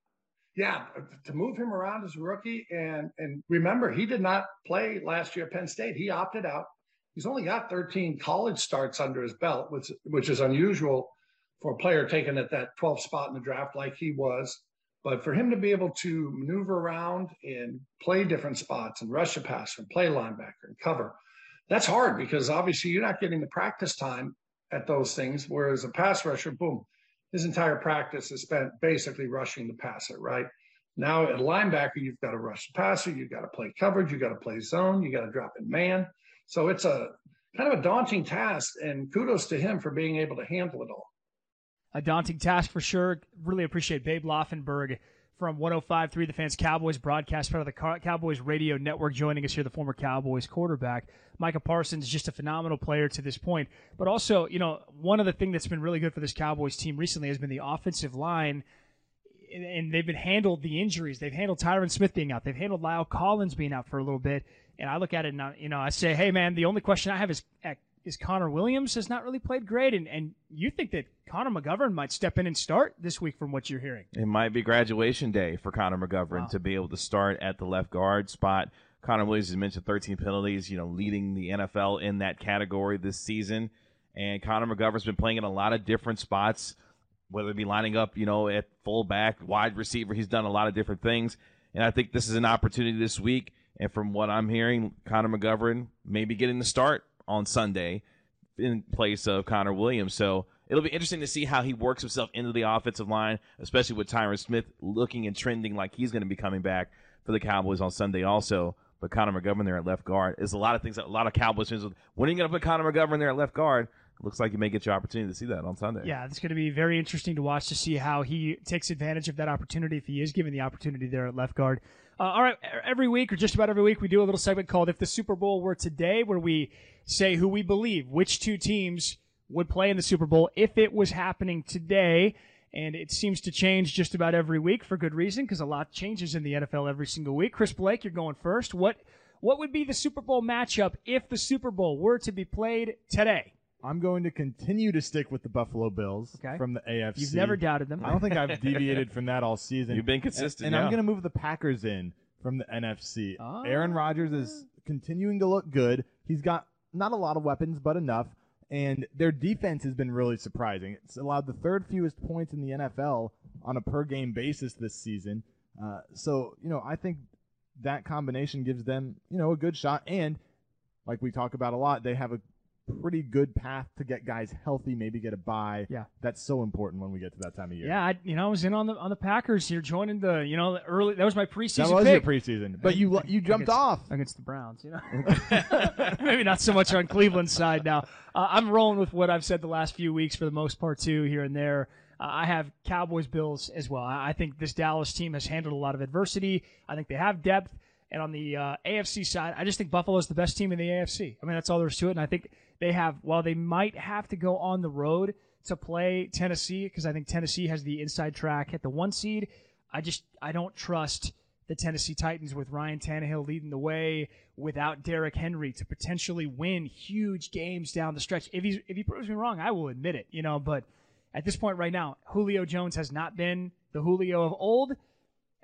yeah, to move him around as a rookie, and and remember, he did not play last year at Penn State. He opted out. He's only got 13 college starts under his belt, which which is unusual for a player taken at that 12th spot in the draft like he was. But for him to be able to maneuver around and play different spots and rush a passer and play linebacker and cover, that's hard because obviously you're not getting the practice time at those things. Whereas a pass rusher, boom, his entire practice is spent basically rushing the passer, right? Now at linebacker, you've got to rush the passer, you've got to play coverage, you've got to play zone, you got to drop in man. So it's a kind of a daunting task, and kudos to him for being able to handle it all a daunting task for sure. Really appreciate Babe Laufenberg from 105.3 The Fans Cowboys broadcast, part of the Cowboys radio network, joining us here, the former Cowboys quarterback. Micah Parsons, is just a phenomenal player to this point. But also, you know, one of the things that's been really good for this Cowboys team recently has been the offensive line. And they've been handled the injuries. They've handled Tyron Smith being out. They've handled La'el Collins being out for a little bit. And I look at it and, I, you know, I say, hey, man, the only question I have is is Connor Williams has not really played great, and, and you think that Connor McGovern might step in and start this week from what you're hearing. It might be graduation day for Connor McGovern wow. to be able to start at the left guard spot. Connor Williams has mentioned 13 penalties, you know, leading the NFL in that category this season. And Connor McGovern's been playing in a lot of different spots, whether it be lining up, you know, at fullback, wide receiver. He's done a lot of different things. And I think this is an opportunity this week. And from what I'm hearing, Connor McGovern may be getting the start on Sunday in place of Connor Williams. So it'll be interesting to see how he works himself into the offensive line, especially with Tyron Smith looking and trending like he's going to be coming back for the Cowboys on Sunday also. But Connor McGovern there at left guard is a lot of things that a lot of Cowboys fans. When are you going to put Connor McGovern there at left guard? Looks like you may get your opportunity to see that on Sunday. Yeah, it's going to be very interesting to watch to see how he takes advantage of that opportunity if he is given the opportunity there at left guard. Uh, all right, every week or just about every week, we do a little segment called "If the Super Bowl Were Today," where we say who we believe, which two teams would play in the Super Bowl if it was happening today. And it seems to change just about every week for good reason because a lot changes in the NFL every single week. Chris Blake, you're going first. What what would be the Super Bowl matchup if the Super Bowl were to be played today? I'm going to continue to stick with the Buffalo Bills Okay. from the AFC. You've never doubted them. I don't think I've deviated from that all season. You've been consistent, And, and yeah. I'm going to move the Packers in from the NFC. Ah. Aaron Rodgers is continuing to look good. He's got not a lot of weapons, but enough. And their defense has been really surprising. It's allowed the third fewest points in the NFL on a per game basis this season. Uh, so, you know, I think that combination gives them, you know, a good shot. And like we talk about a lot, they have a pretty good path to get guys healthy, maybe get a bye. Yeah. That's so important when we get to that time of year. Yeah, I, you know, I was in on the on the Packers here, joining the you know the early. That was my preseason. That was pick. your preseason, but you you jumped against, off. against the Browns. You know, maybe not so much on Cleveland's side now. Uh, I'm rolling with what I've said the last few weeks for the most part too, here and there. Uh, I have Cowboys Bills as well. I, I think this Dallas team has handled a lot of adversity. I think they have depth. And on the uh, AFC side, I just think Buffalo is the best team in the AFC. I mean, that's all there is to it. And I think they have, while they might have to go on the road to play Tennessee, because I think Tennessee has the inside track at the one seed, I just I don't trust the Tennessee Titans with Ryan Tannehill leading the way without Derrick Henry to potentially win huge games down the stretch. If he if he proves me wrong, I will admit it, you know. But at this point right now, Julio Jones has not been the Julio of old,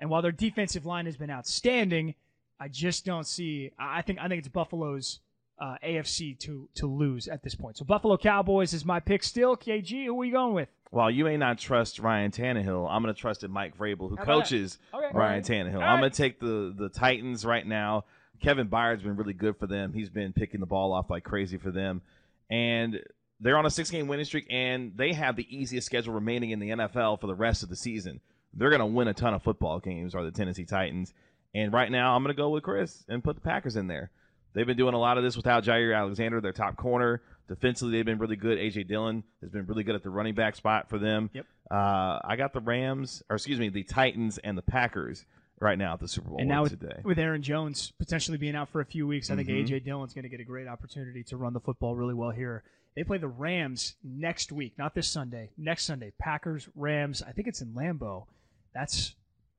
and while their defensive line has been outstanding, I just don't see. I think I think it's Buffalo's uh, AFC to to lose at this point. So Buffalo Cowboys is my pick still. KG, who are you going with? While you may not trust Ryan Tannehill, I'm going to trust in Mike Vrabel, who coaches? Okay. Ryan right. Tannehill. All I'm going to take the the Titans right now. Kevin Byard's been really good for them. He's been picking the ball off like crazy for them, and they're on a six game winning streak, and they have the easiest schedule remaining in the NFL for the rest of the season. They're going to win a ton of football games, are the Tennessee Titans. And right now, I'm going to go with Chris and put the Packers in there. They've been doing a lot of this without Jaire Alexander, their top corner. Defensively, they've been really good. AJ Dillon has been really good at the running back spot for them. Yep. Uh, I got the Rams, or excuse me, the Titans and the Packers right now at the Super Bowl And now with, today. with Aaron Jones potentially being out for a few weeks, I think Mhm. AJ Dillon's going to get a great opportunity to run the football really well here. They play the Rams next week, not this Sunday. Next Sunday, Packers Rams. I think it's in Lambeau. That's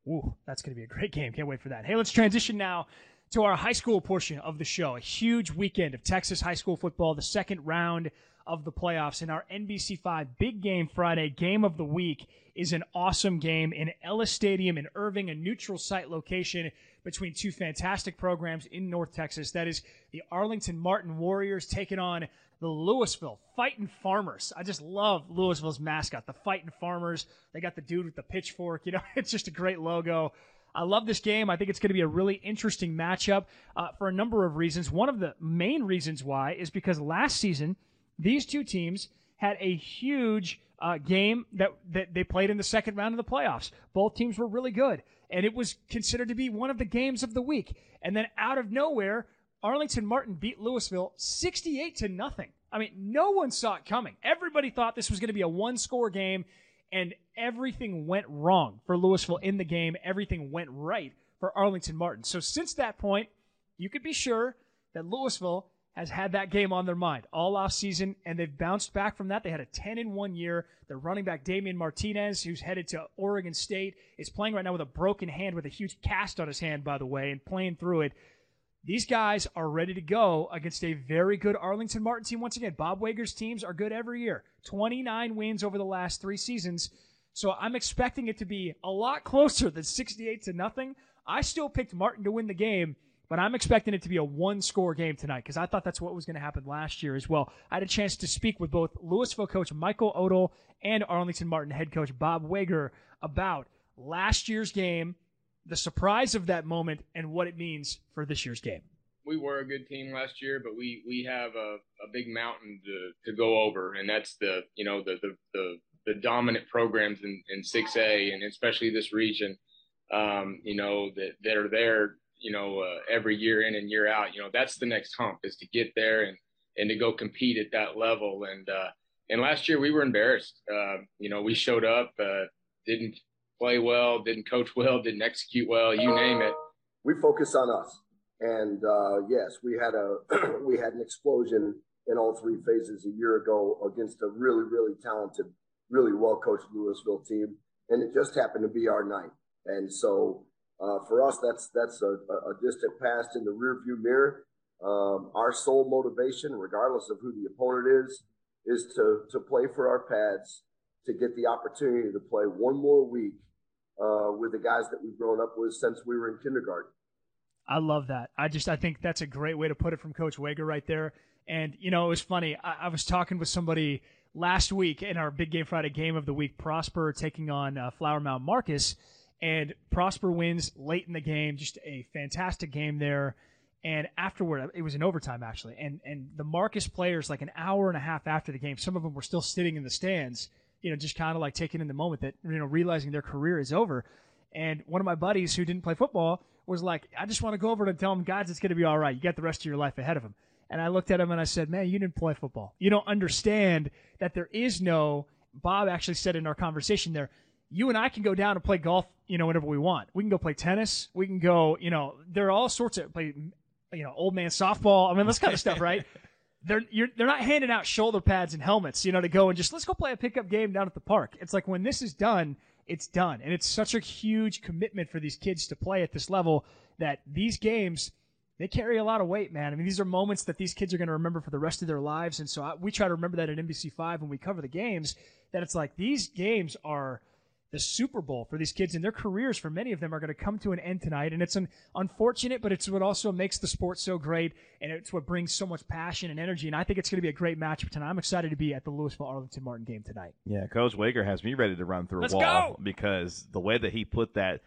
ooh, that's going to be a great game. Can't wait for that. Hey, let's transition now to our high school portion of the show. A huge weekend of Texas high school football, the second round of the playoffs. And our NBC5 Big Game Friday game of the week is an awesome game in Ellis Stadium in Irving, a neutral site location between two fantastic programs in North Texas. That is the Arlington Martin Warriors taking on the Lewisville Fighting Farmers. I just love Lewisville's mascot, the Fighting Farmers. They got the dude with the pitchfork. You know, it's just a great logo. I love this game. I think it's going to be a really interesting matchup uh, for a number of reasons. One of the main reasons why is because last season, these two teams had a huge uh, game that, that they played in the second round of the playoffs. Both teams were really good, and it was considered to be one of the games of the week. And then out of nowhere, Arlington Martin beat Lewisville 68 to nothing. I mean, no one saw it coming. Everybody thought this was going to be a one score game, and everything went wrong for Lewisville in the game. Everything went right for Arlington Martin. So since that point, you could be sure that Lewisville has had that game on their mind all off season, and they've bounced back from that. They had a 10 in one year. Their running back Damien Martinez, who's headed to Oregon State, is playing right now with a broken hand, with a huge cast on his hand, by the way, and playing through it. These guys are ready to go against a very good Arlington Martin team. Once again, Bob Wager's teams are good every year. 29 wins over the last three seasons. So I'm expecting it to be a lot closer than 68 to nothing. I still picked Martin to win the game, but I'm expecting it to be a one score game tonight because I thought that's what was going to happen last year as well. I had a chance to speak with both Lewisville coach Michael Odle and Arlington Martin head coach Bob Wager about last year's game, the surprise of that moment, and what it means for this year's game. we were a good team last year, but we we have a, a big mountain to, to go over, and that's the you know the the the, the dominant programs in in six A and especially this region, um, you know that that are there, you know uh, every year in and year out. You know that's the next hump is to get there and and to go compete at that level. And uh, and last year we were embarrassed. Uh, you know, we showed up, uh, didn't play well, didn't coach well, didn't execute well, you name it. We focus on us, and uh, yes, we had a we had an explosion in all three phases a year ago against a really really talented, really well coached Lewisville team, and it just happened to be our night. And so uh, for us, that's that's a, a, distant past in the rearview mirror. Um, our sole motivation, regardless of who the opponent is, is to to play for our pads, to get the opportunity to play one more week uh, with the guys that we've grown up with since we were in kindergarten. I love that. I just I think that's a great way to put it from Coach Wager right there. And you know, it was funny. I, I was talking with somebody last week in our Big Game Friday game of the week. Prosper taking on uh, Flower Mound Marcus, and Prosper wins late in the game. Just a fantastic game there. And afterward, it was in overtime actually. And and the Marcus players, like an hour and a half after the game, some of them were still sitting in the stands you know, just kind of like taking in the moment that, you know, realizing their career is over. And one of my buddies who didn't play football was like, I just want to go over and tell him, guys, it's going to be all right. You got the rest of your life ahead of him. And I looked at him and I said, man, you didn't play football. You don't understand that there is no, Bob actually said in our conversation there, you and I can go down and play golf, you know, whenever we want. We can go play tennis. We can go, you know, there are all sorts of play, you know, old man softball. I mean, this kind of stuff, right? they're they're not handing out shoulder pads and helmets, you know, to go and just let's go play a pickup game down at the park. It's like when this is done, it's done, and it's such a huge commitment for these kids to play at this level that these games they carry a lot of weight, man. I mean, these are moments that these kids are going to remember for the rest of their lives, and so I, we try to remember that at NBC Five when we cover the games. That it's like these games are the Super Bowl for these kids and their careers for many of them are going to come to an end tonight. And it's an unfortunate, but it's what also makes the sport so great. And it's what brings so much passion and energy. And I think it's going to be a great matchup tonight. I'm excited to be at the Lewisville Arlington Martin game tonight. Yeah, Coach Wager has me ready to run through Let's a wall go! because the way that he put that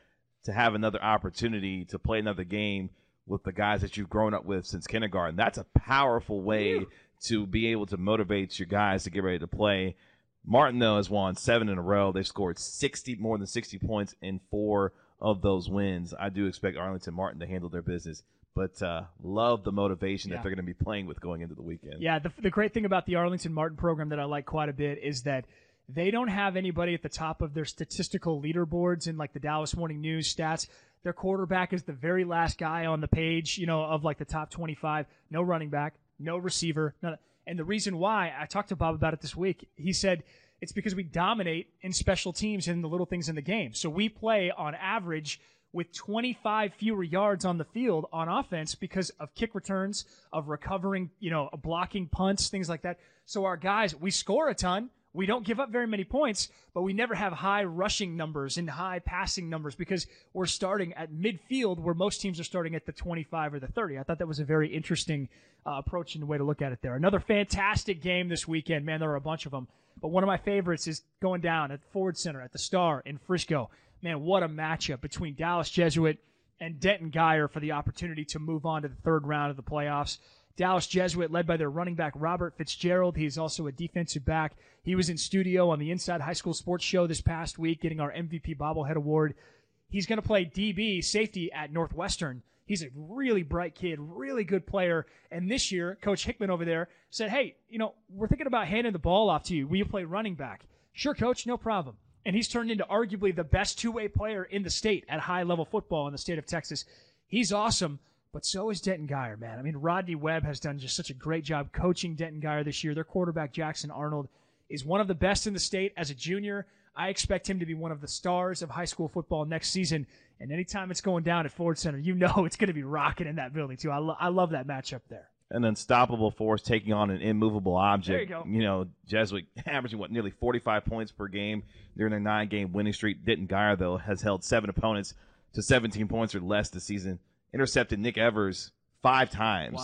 to have another opportunity to play another game with the guys that you've grown up with since kindergarten, that's a powerful way to be able to motivate your guys to get ready to play. Martin though has won seven in a row. They've scored sixty more than sixty points in four of those wins. I do expect Arlington Martin to handle their business, but uh, love the motivation Yeah. that they're going to be playing with going into the weekend. Yeah, the, the great thing about the Arlington Martin program that I like quite a bit is that they don't have anybody at the top of their statistical leaderboards in like the Dallas Morning News stats. Their quarterback is the very last guy on the page, you know, of like the top 25. No running back, no receiver. None, and the reason why I talked to Bob about it this week, he said it's because we dominate in special teams and the little things in the game. So we play on average with 25 fewer yards on the field on offense because of kick returns, of recovering, you know, blocking punts, things like that. So our guys, we score a ton. We don't give up very many points, but we never have high rushing numbers and high passing numbers because we're starting at midfield where most teams are starting at the 25 or the 30. I thought that was a very interesting uh, approach and way to look at it there. Another fantastic game this weekend. Man, there are a bunch of them. But one of my favorites is going down at Ford Center at the Star in Frisco. Man, what a matchup between Dallas Jesuit and Denton Guyer for the opportunity to move on to the third round of the playoffs. Dallas Jesuit, led by their running back Robert Fitzgerald. He's also a defensive back. He was in studio on the Inside High School Sports Show this past week, getting our MVP bobblehead award. He's going to play DB safety at Northwestern. He's a really bright kid, really good player. And this year, Coach Hickman over there said, Hey, you know, we're thinking about handing the ball off to you. Will you play running back? Sure, coach, no problem. And he's turned into arguably the best two way player in the state at high level football in the state of Texas. He's awesome, but so is Denton Guyer, man. I mean, Rodney Webb has done just such a great job coaching Denton Guyer this year. Their quarterback, Jackson Arnold, is one of the best in the state as a junior. I expect him to be one of the stars of high school football next season. And anytime it's going down at Ford Center, you know it's going to be rocking in that building, too. I, lo- I love that matchup there. An unstoppable force taking on an immovable object. There you go. you know, Jesuit averaging what nearly 45 points per game during their nine-game winning streak. Denton Guyer though has held seven opponents to 17 points or less this season. Intercepted Nick Evers five times,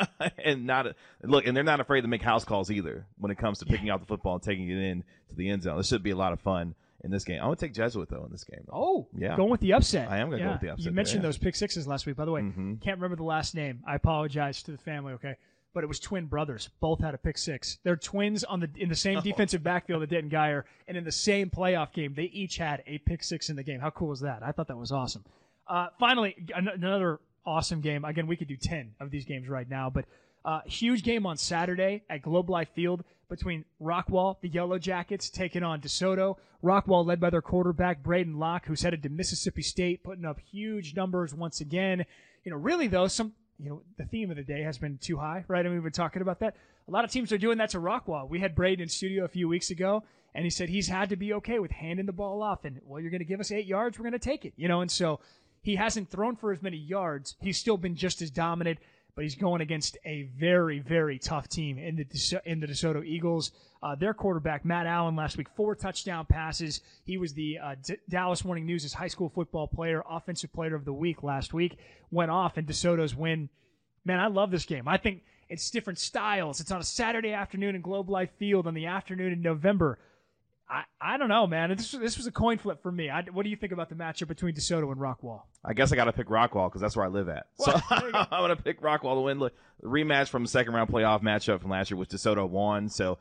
and not look. And they're not afraid to make house calls either when it comes to picking out the football and taking it in to the end zone. This should be a lot of fun in this game. I'm gonna take Jesuit though in this game. Oh, yeah, Going with the upset. I am gonna Yeah. go with the upset. You mentioned yeah. those pick sixes last week. By the way, Mhm. can't remember the last name. I apologize to the family. Okay, but it was twin brothers. Both had a pick six. They're twins on the in the same defensive backfield at Denton Guyer, and in the same playoff game, they each had a pick six in the game. How cool is that? I thought that was awesome. Uh, finally, an- another awesome game. Again, we could do ten of these games right now, but Uh, huge game on Saturday at Globe Life Field between Rockwall, the Yellow Jackets, taking on DeSoto. Rockwall led by their quarterback, Braedyn Locke, who's headed to Mississippi State, putting up huge numbers once again. You know, really, though, some, you know, the theme of the day has been two high, right? And we've been talking about that. A lot of teams are doing that to Rockwall. We had Braedyn in studio a few weeks ago, and he said he's had to be okay with handing the ball off. And, well, you're going to give us eight yards, we're going to take it, you know? And so he hasn't thrown for as many yards. He's still been just as dominant but he's going against a very, very tough team in the in the DeSoto Eagles. Uh, their quarterback Matt Allen last week, four touchdown passes. He was the uh, D- Dallas Morning News' high school football player, offensive player of the week last week. Went off and DeSoto's win. Man, I love this game. I think it's different styles. It's on a Saturday afternoon in Globe Life Field on the afternoon in November. I, I don't know, man. This, this was a coin flip for me. I, what do you think about the matchup between DeSoto and Rockwall? I guess I got to pick Rockwall because that's where I live at. So I'm going to pick Rockwall to win. the rematch from the second round playoff matchup from last year, which DeSoto won. So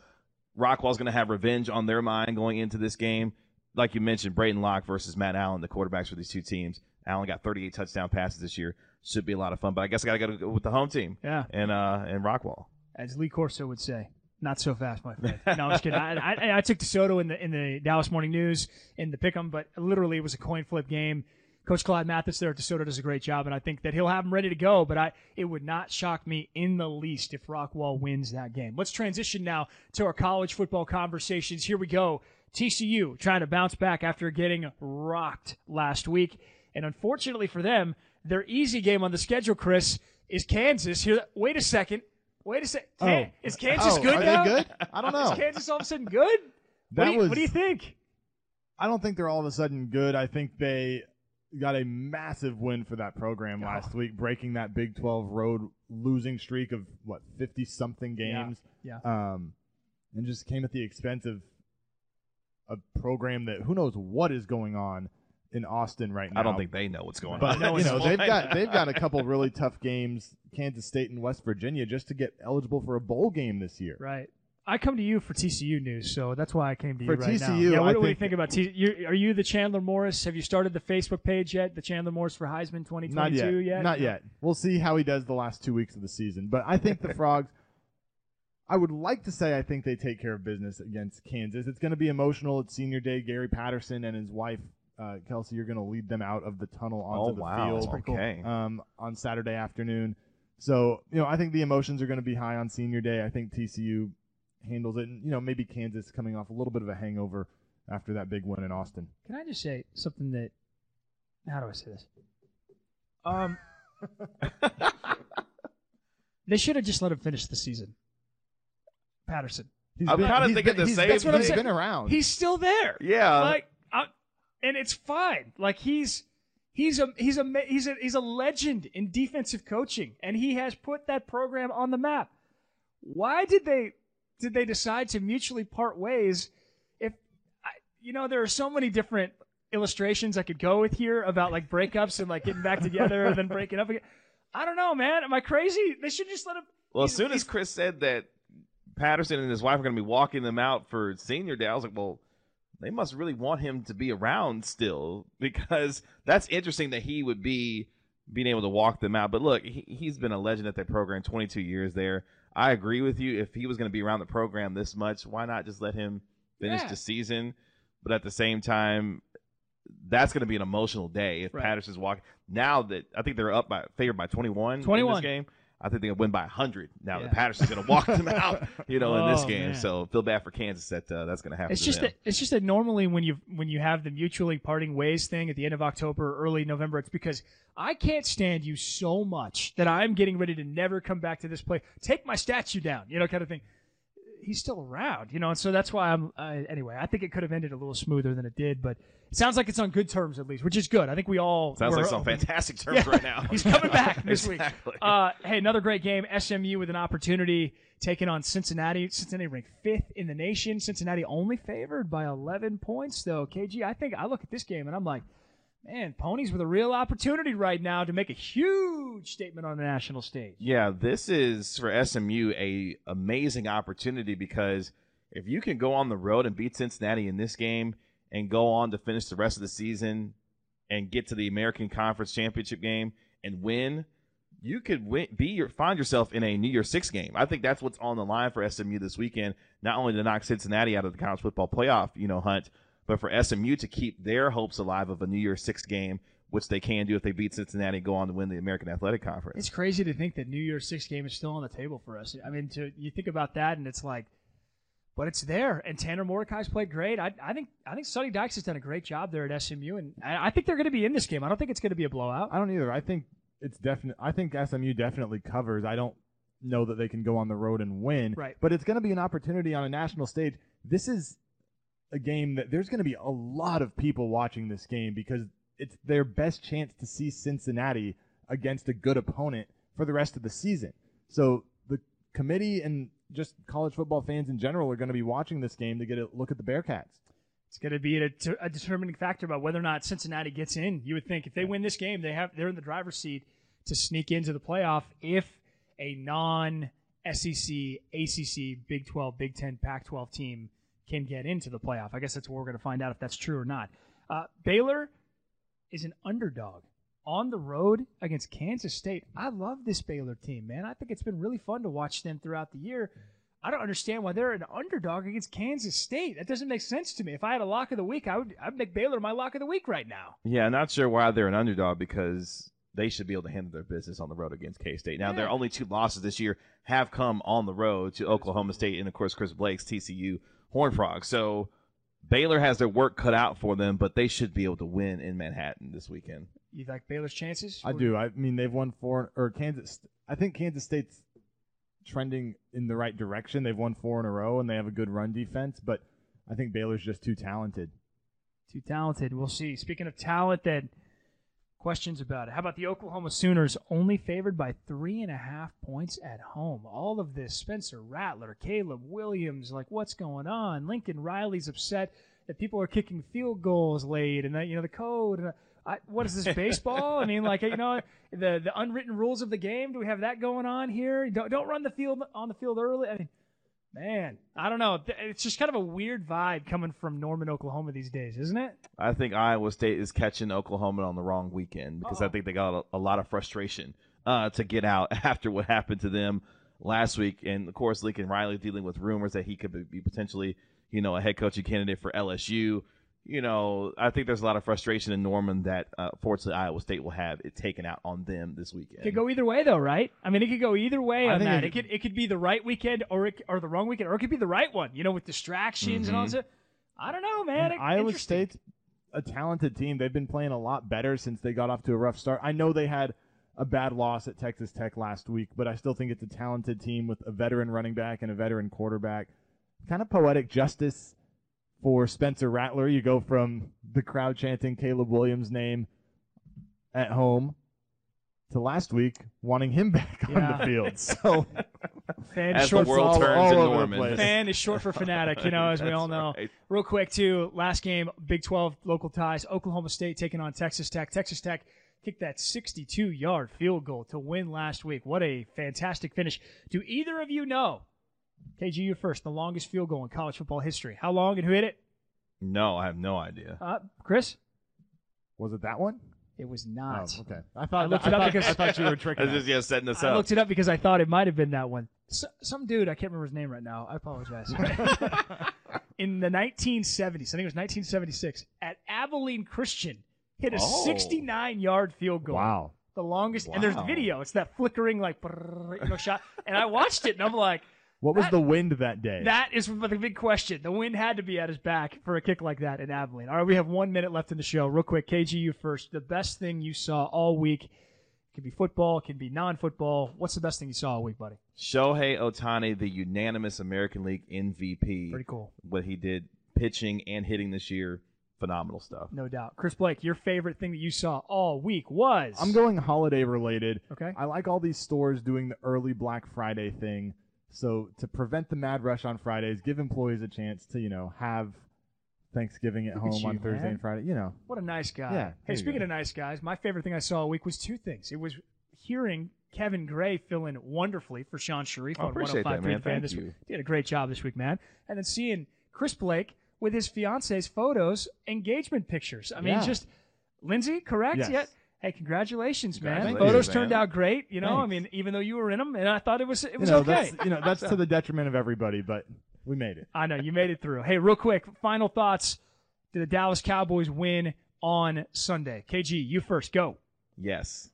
Rockwall's going to have revenge on their mind going into this game. Like you mentioned, Braedyn Locke versus Matt Allen, the quarterbacks for these two teams. Allen got 38 touchdown passes this year. Should be a lot of fun. But I guess I got to go with the home team. Yeah. And uh and Rockwall. As Lee Corso would say. Not so fast, my friend. No, I'm just kidding. I, I, I took DeSoto in the in the Dallas Morning News in the pick'em, but literally it was a coin flip game. Coach Claude Mathis there at DeSoto does a great job, and I think that he'll have him ready to go. But I, it would not shock me in the least if Rockwall wins that game. Let's transition now to our college football conversations. Here we go. TCU trying to bounce back after getting rocked last week, and unfortunately for them, their easy game on the schedule, Chris, is Kansas. Here, wait a second. Wait a second. Oh. Is Kansas oh, good are now? They good? I don't know. Is Kansas all of a sudden good? That what, do you, was, what do you think? I don't think they're all of a sudden good. I think they got a massive win for that program last week, breaking that Big 12 road losing streak of what 50 something games. Yeah. yeah. Um, and just came at the expense of a program that who knows what is going on in Austin right now. I don't think they know what's going but, on. you know, they've got they've got a couple really tough games, Kansas State and West Virginia, just to get eligible for a bowl game this year. Right. I come to you for TCU news, so that's why I came to for you right TCU, now. Yeah, what I do we think, think about TCU? Are you the Chandler Morris? Have you started the Facebook page yet? The Chandler Morris for Heisman 2022 not yet, yet? Not yet. We'll see how he does the last two weeks of the season. But I think the Frogs. I would like to say I think they take care of business against Kansas. It's going to be emotional. It's senior day. Gary Patterson and his wife uh, Kelsey, you're going to lead them out of the tunnel onto oh, the wow. field okay. um, on Saturday afternoon. So, you know, I think the emotions are going to be high on senior day. I think TCU handles it. And, you know, maybe Kansas coming off a little bit of a hangover after that big win in Austin. Can I just say something that, how do I say this? Um, they should have just let him finish the season. Patterson. He's I'm kind of thinking been, the same. That's what thing. He's been around. He's still there. Yeah. Like, I, and it's fine. Like he's he's a he's a he's a he's a legend in defensive coaching, and he has put that program on the map. Why did they did they decide to mutually part ways? If you know, there are so many different illustrations I could go with here about like breakups and like getting back together and then breaking up again. I don't know, man. Am I crazy? They should just let him. Well, as soon as Chris said that Patterson and his wife are going to be walking them out for senior day, I was like, well, they must really want him to be around still because that's interesting that he would be being able to walk them out. But look, he, has been a legend at that program, 22 years there. I agree with you. If he was going to be around the program this much, why not just let him finish Yeah. the season? But at the same time, that's going to be an emotional day if Right. Patterson's walking. Now that I think they're up by favored by 21, in 21. this game. I think they're gonna win by 100 now Yeah. that Patterson's going to walk them out, you know, in this Oh, game. man. So feel bad for Kansas that uh, that's going to happen. It's just them. that it's just that normally when you when you have the mutually parting ways thing at the end of October, or early November, it's because I can't stand you so much that I'm getting ready to never come back to this place. Take my statue down, you know, kind of thing. He's still around, you know, and so that's why I'm. Uh, anyway, I think it could have ended a little smoother than it did, but it sounds like it's on good terms at least, which is good. I think we all Sounds like some fantastic terms Yeah. right now. He's coming back this Exactly. week. Uh, hey, another great game. SMU with an opportunity taking on Cincinnati. Cincinnati ranked fifth in the nation. Cincinnati only favored by 11 points, though. KG, I think I look at this game and I'm like, man, ponies with a real opportunity right now to make a huge statement on the national stage. Yeah, this is for SMU a amazing opportunity because if you can go on the road and beat Cincinnati in this game and go on to finish the rest of the season and get to the American Conference Championship game and win, you could win, be your, find yourself in a New Year's Six game. I think that's what's on the line for SMU this weekend. Not only to knock Cincinnati out of the college football playoff, you know, hunt, but for SMU to keep their hopes alive of a New Year's Six game, which they can do if they beat Cincinnati, and go on to win the American Athletic Conference. It's crazy to think that New Year's Six game is still on the table for us. I mean, to you think about that, and it's like, but it's there. And Tanner Mordecai's played great. I, I think I think Sonny Dykes has done a great job there at SMU, and I, I think they're going to be in this game. I don't think it's going to be a blowout. I don't either. I think it's definite. I think SMU definitely covers. I don't know that they can go on the road and win. Right. But it's going to be an opportunity on a national stage. This is a game that there's going to be a lot of people watching this game because it's their best chance to see Cincinnati against a good opponent for the rest of the season. So the committee and just college football fans in general are going to be watching this game to get a look at the Bearcats. It's going to be a, a, determining factor about whether or not Cincinnati gets in. You would think if they win this game, they have they're in the driver's seat to sneak into the playoff. If a non SEC, ACC, Big 12, Big 10, Pac 12 team can get into the playoff, I guess that's what we're going to find out if that's true or not. Uh, Baylor is an underdog on the road against Kansas State. I love this Baylor team, man. I think it's been really fun to watch them throughout the year. I don't understand why they're an underdog against Kansas State. That doesn't make sense to me. If I had a lock of the week, I would I'd make Baylor my lock of the week right now. Yeah, not sure why they're an underdog because they should be able to handle their business on the road against K State. Now, yeah. their only two losses this year have come on the road to Oklahoma State and, of course, Chris Blake's TCU Horn Frogs. So Baylor has their work cut out for them, but they should be able to win in Manhattan this weekend. You like Baylor's chances? I do. I mean, they've won four, or Kansas. I think Kansas State's trending in the right direction. They've won four in a row and they have a good run defense, but I think Baylor's just too talented. Too talented. We'll see. Speaking of talent, that questions about it. How about the Oklahoma Sooners only favored by three and a half points at home? All of this, Spencer Rattler, Caleb Williams, like what's going on? Lincoln Riley's upset that people are kicking field goals late and that you know the code. And, uh, I, what is this baseball? I mean, like you know, the the unwritten rules of the game. Do we have that going on here? Don't don't run the field on the field early. I mean, man, I don't know. It's just kind of a weird vibe coming from Norman, Oklahoma these days, isn't it? I think Iowa State is catching Oklahoma on the wrong weekend because Uh-oh. I think they got a, a lot of frustration uh, to get out after what happened to them last week, and of course Lincoln Riley dealing with rumors that he could be potentially, you know, a head coaching candidate for LSU you know, I think there's a lot of frustration in Norman that, uh, fortunately, Iowa State will have it taken out on them this weekend. Could go either way, though, right? I mean, it could go either way I on that. it It could it could be the right weekend or it, or the wrong weekend, or it could be the right one. You know, with distractions and all Mhm. that. I don't know, man. It- Iowa interesting. State's a talented team. They've been playing a lot better since they got off to a rough start. I know they had a bad loss at Texas Tech last week, but I still think it's a talented team with a veteran running back and a veteran quarterback. Kind of poetic justice for Spencer Rattler. You go from the crowd chanting Caleb Williams' name at home to last week wanting him back on Yeah. the field. So Fan As is the short world for turns all in over the place. fan is short for fanatic, you know, as we all know. right. Real quick, too, last game, Big 12 local ties. Oklahoma State taking on Texas Tech. Texas Tech kicked that 62 yard field goal to win last week. What a fantastic finish. Do either of you know, KG, you first, the longest field goal in college football history? How long and who hit it? No, I have no idea. Uh, Chris? was it that one? It was Oh, not. okay. I thought I looked it up thought, because- I thought you were tricking. This us. just just setting us I up. looked it up because I thought it might have been that one. S some dude, I can't remember his name right now. I apologize. In the 1970s, I think it was 1976, at Abilene Christian, hit a Oh. 69 yard field goal. Wow. The longest, and there's Wow. video. It's that flickering, like, brrr, you know, shot. And I watched it, and I'm like, What was That- the wind that day? that is the big question. The wind had to be at his back for a kick like that in Abilene. All right, we have one minute left in the show. Real quick, KGU first. The best thing you saw all week. It could be football, it could be non-football. What's the best thing you saw all week, buddy? Shohei Ohtani, the unanimous American League MVP. Pretty cool. What he did pitching and hitting this year, phenomenal stuff. No doubt. Chris Blake, your favorite thing that you saw all week was I'm going holiday related. Okay. I like all these stores doing the early Black Friday thing. So to prevent the mad rush on Fridays, give employees a chance to, you know, have Thanksgiving at Look at home on Thursday man. and Friday. You know. What a nice guy. Yeah, hey, speaking go. of nice guys, my favorite thing I saw all week was two things. It was hearing Kevin Gray fill in wonderfully for Shan Shariff I on appreciate that, 105.3 man. Fan Thank this you. week. Did a great job this week, man. And then seeing Chris Blake with his fiance's photos, engagement pictures. I mean, Yeah. just Lindsay, correct? Yes. Yeah. Hey, congratulations, man! Congratulations, Photos man. turned out great. You know, I mean, even though you were in them, and I thought it was it You was know, okay. that's, you know, that's to the detriment of everybody, but we made it. I know you made it through. Hey, real quick, final thoughts. Did the Dallas Cowboys win on Sunday? KG, you first. Go. Yes.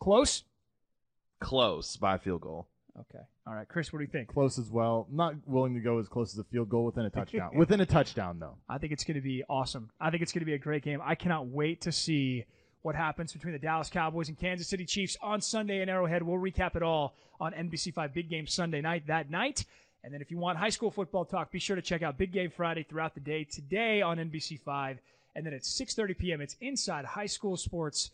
Close. Close by field goal. Okay. All right, Chris. What do you think? Close as well. Not willing to go as close as a field goal within a touchdown. within a touchdown, though. I think it's going to be awesome. I think it's going to be a great game. I cannot wait to see what happens between the Dallas Cowboys and Kansas City Chiefs on Sunday in Arrowhead. We'll recap it all on NBC5 Big Game Sunday night that night. And then if you want high school football talk, be sure to check out Big Game Friday throughout the day today on NBC5. And then at 6:30 p.m. it's Inside High School Sports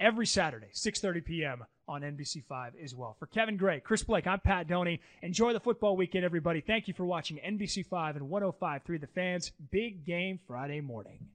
every Saturday, 6:30 p.m. on NBC5 as well. For Kevin Gray, Chris Blake, I'm Pat Doney. Enjoy the football weekend, everybody. Thank you for watching NBC5 and 105.3 The Fans Big Game Friday morning.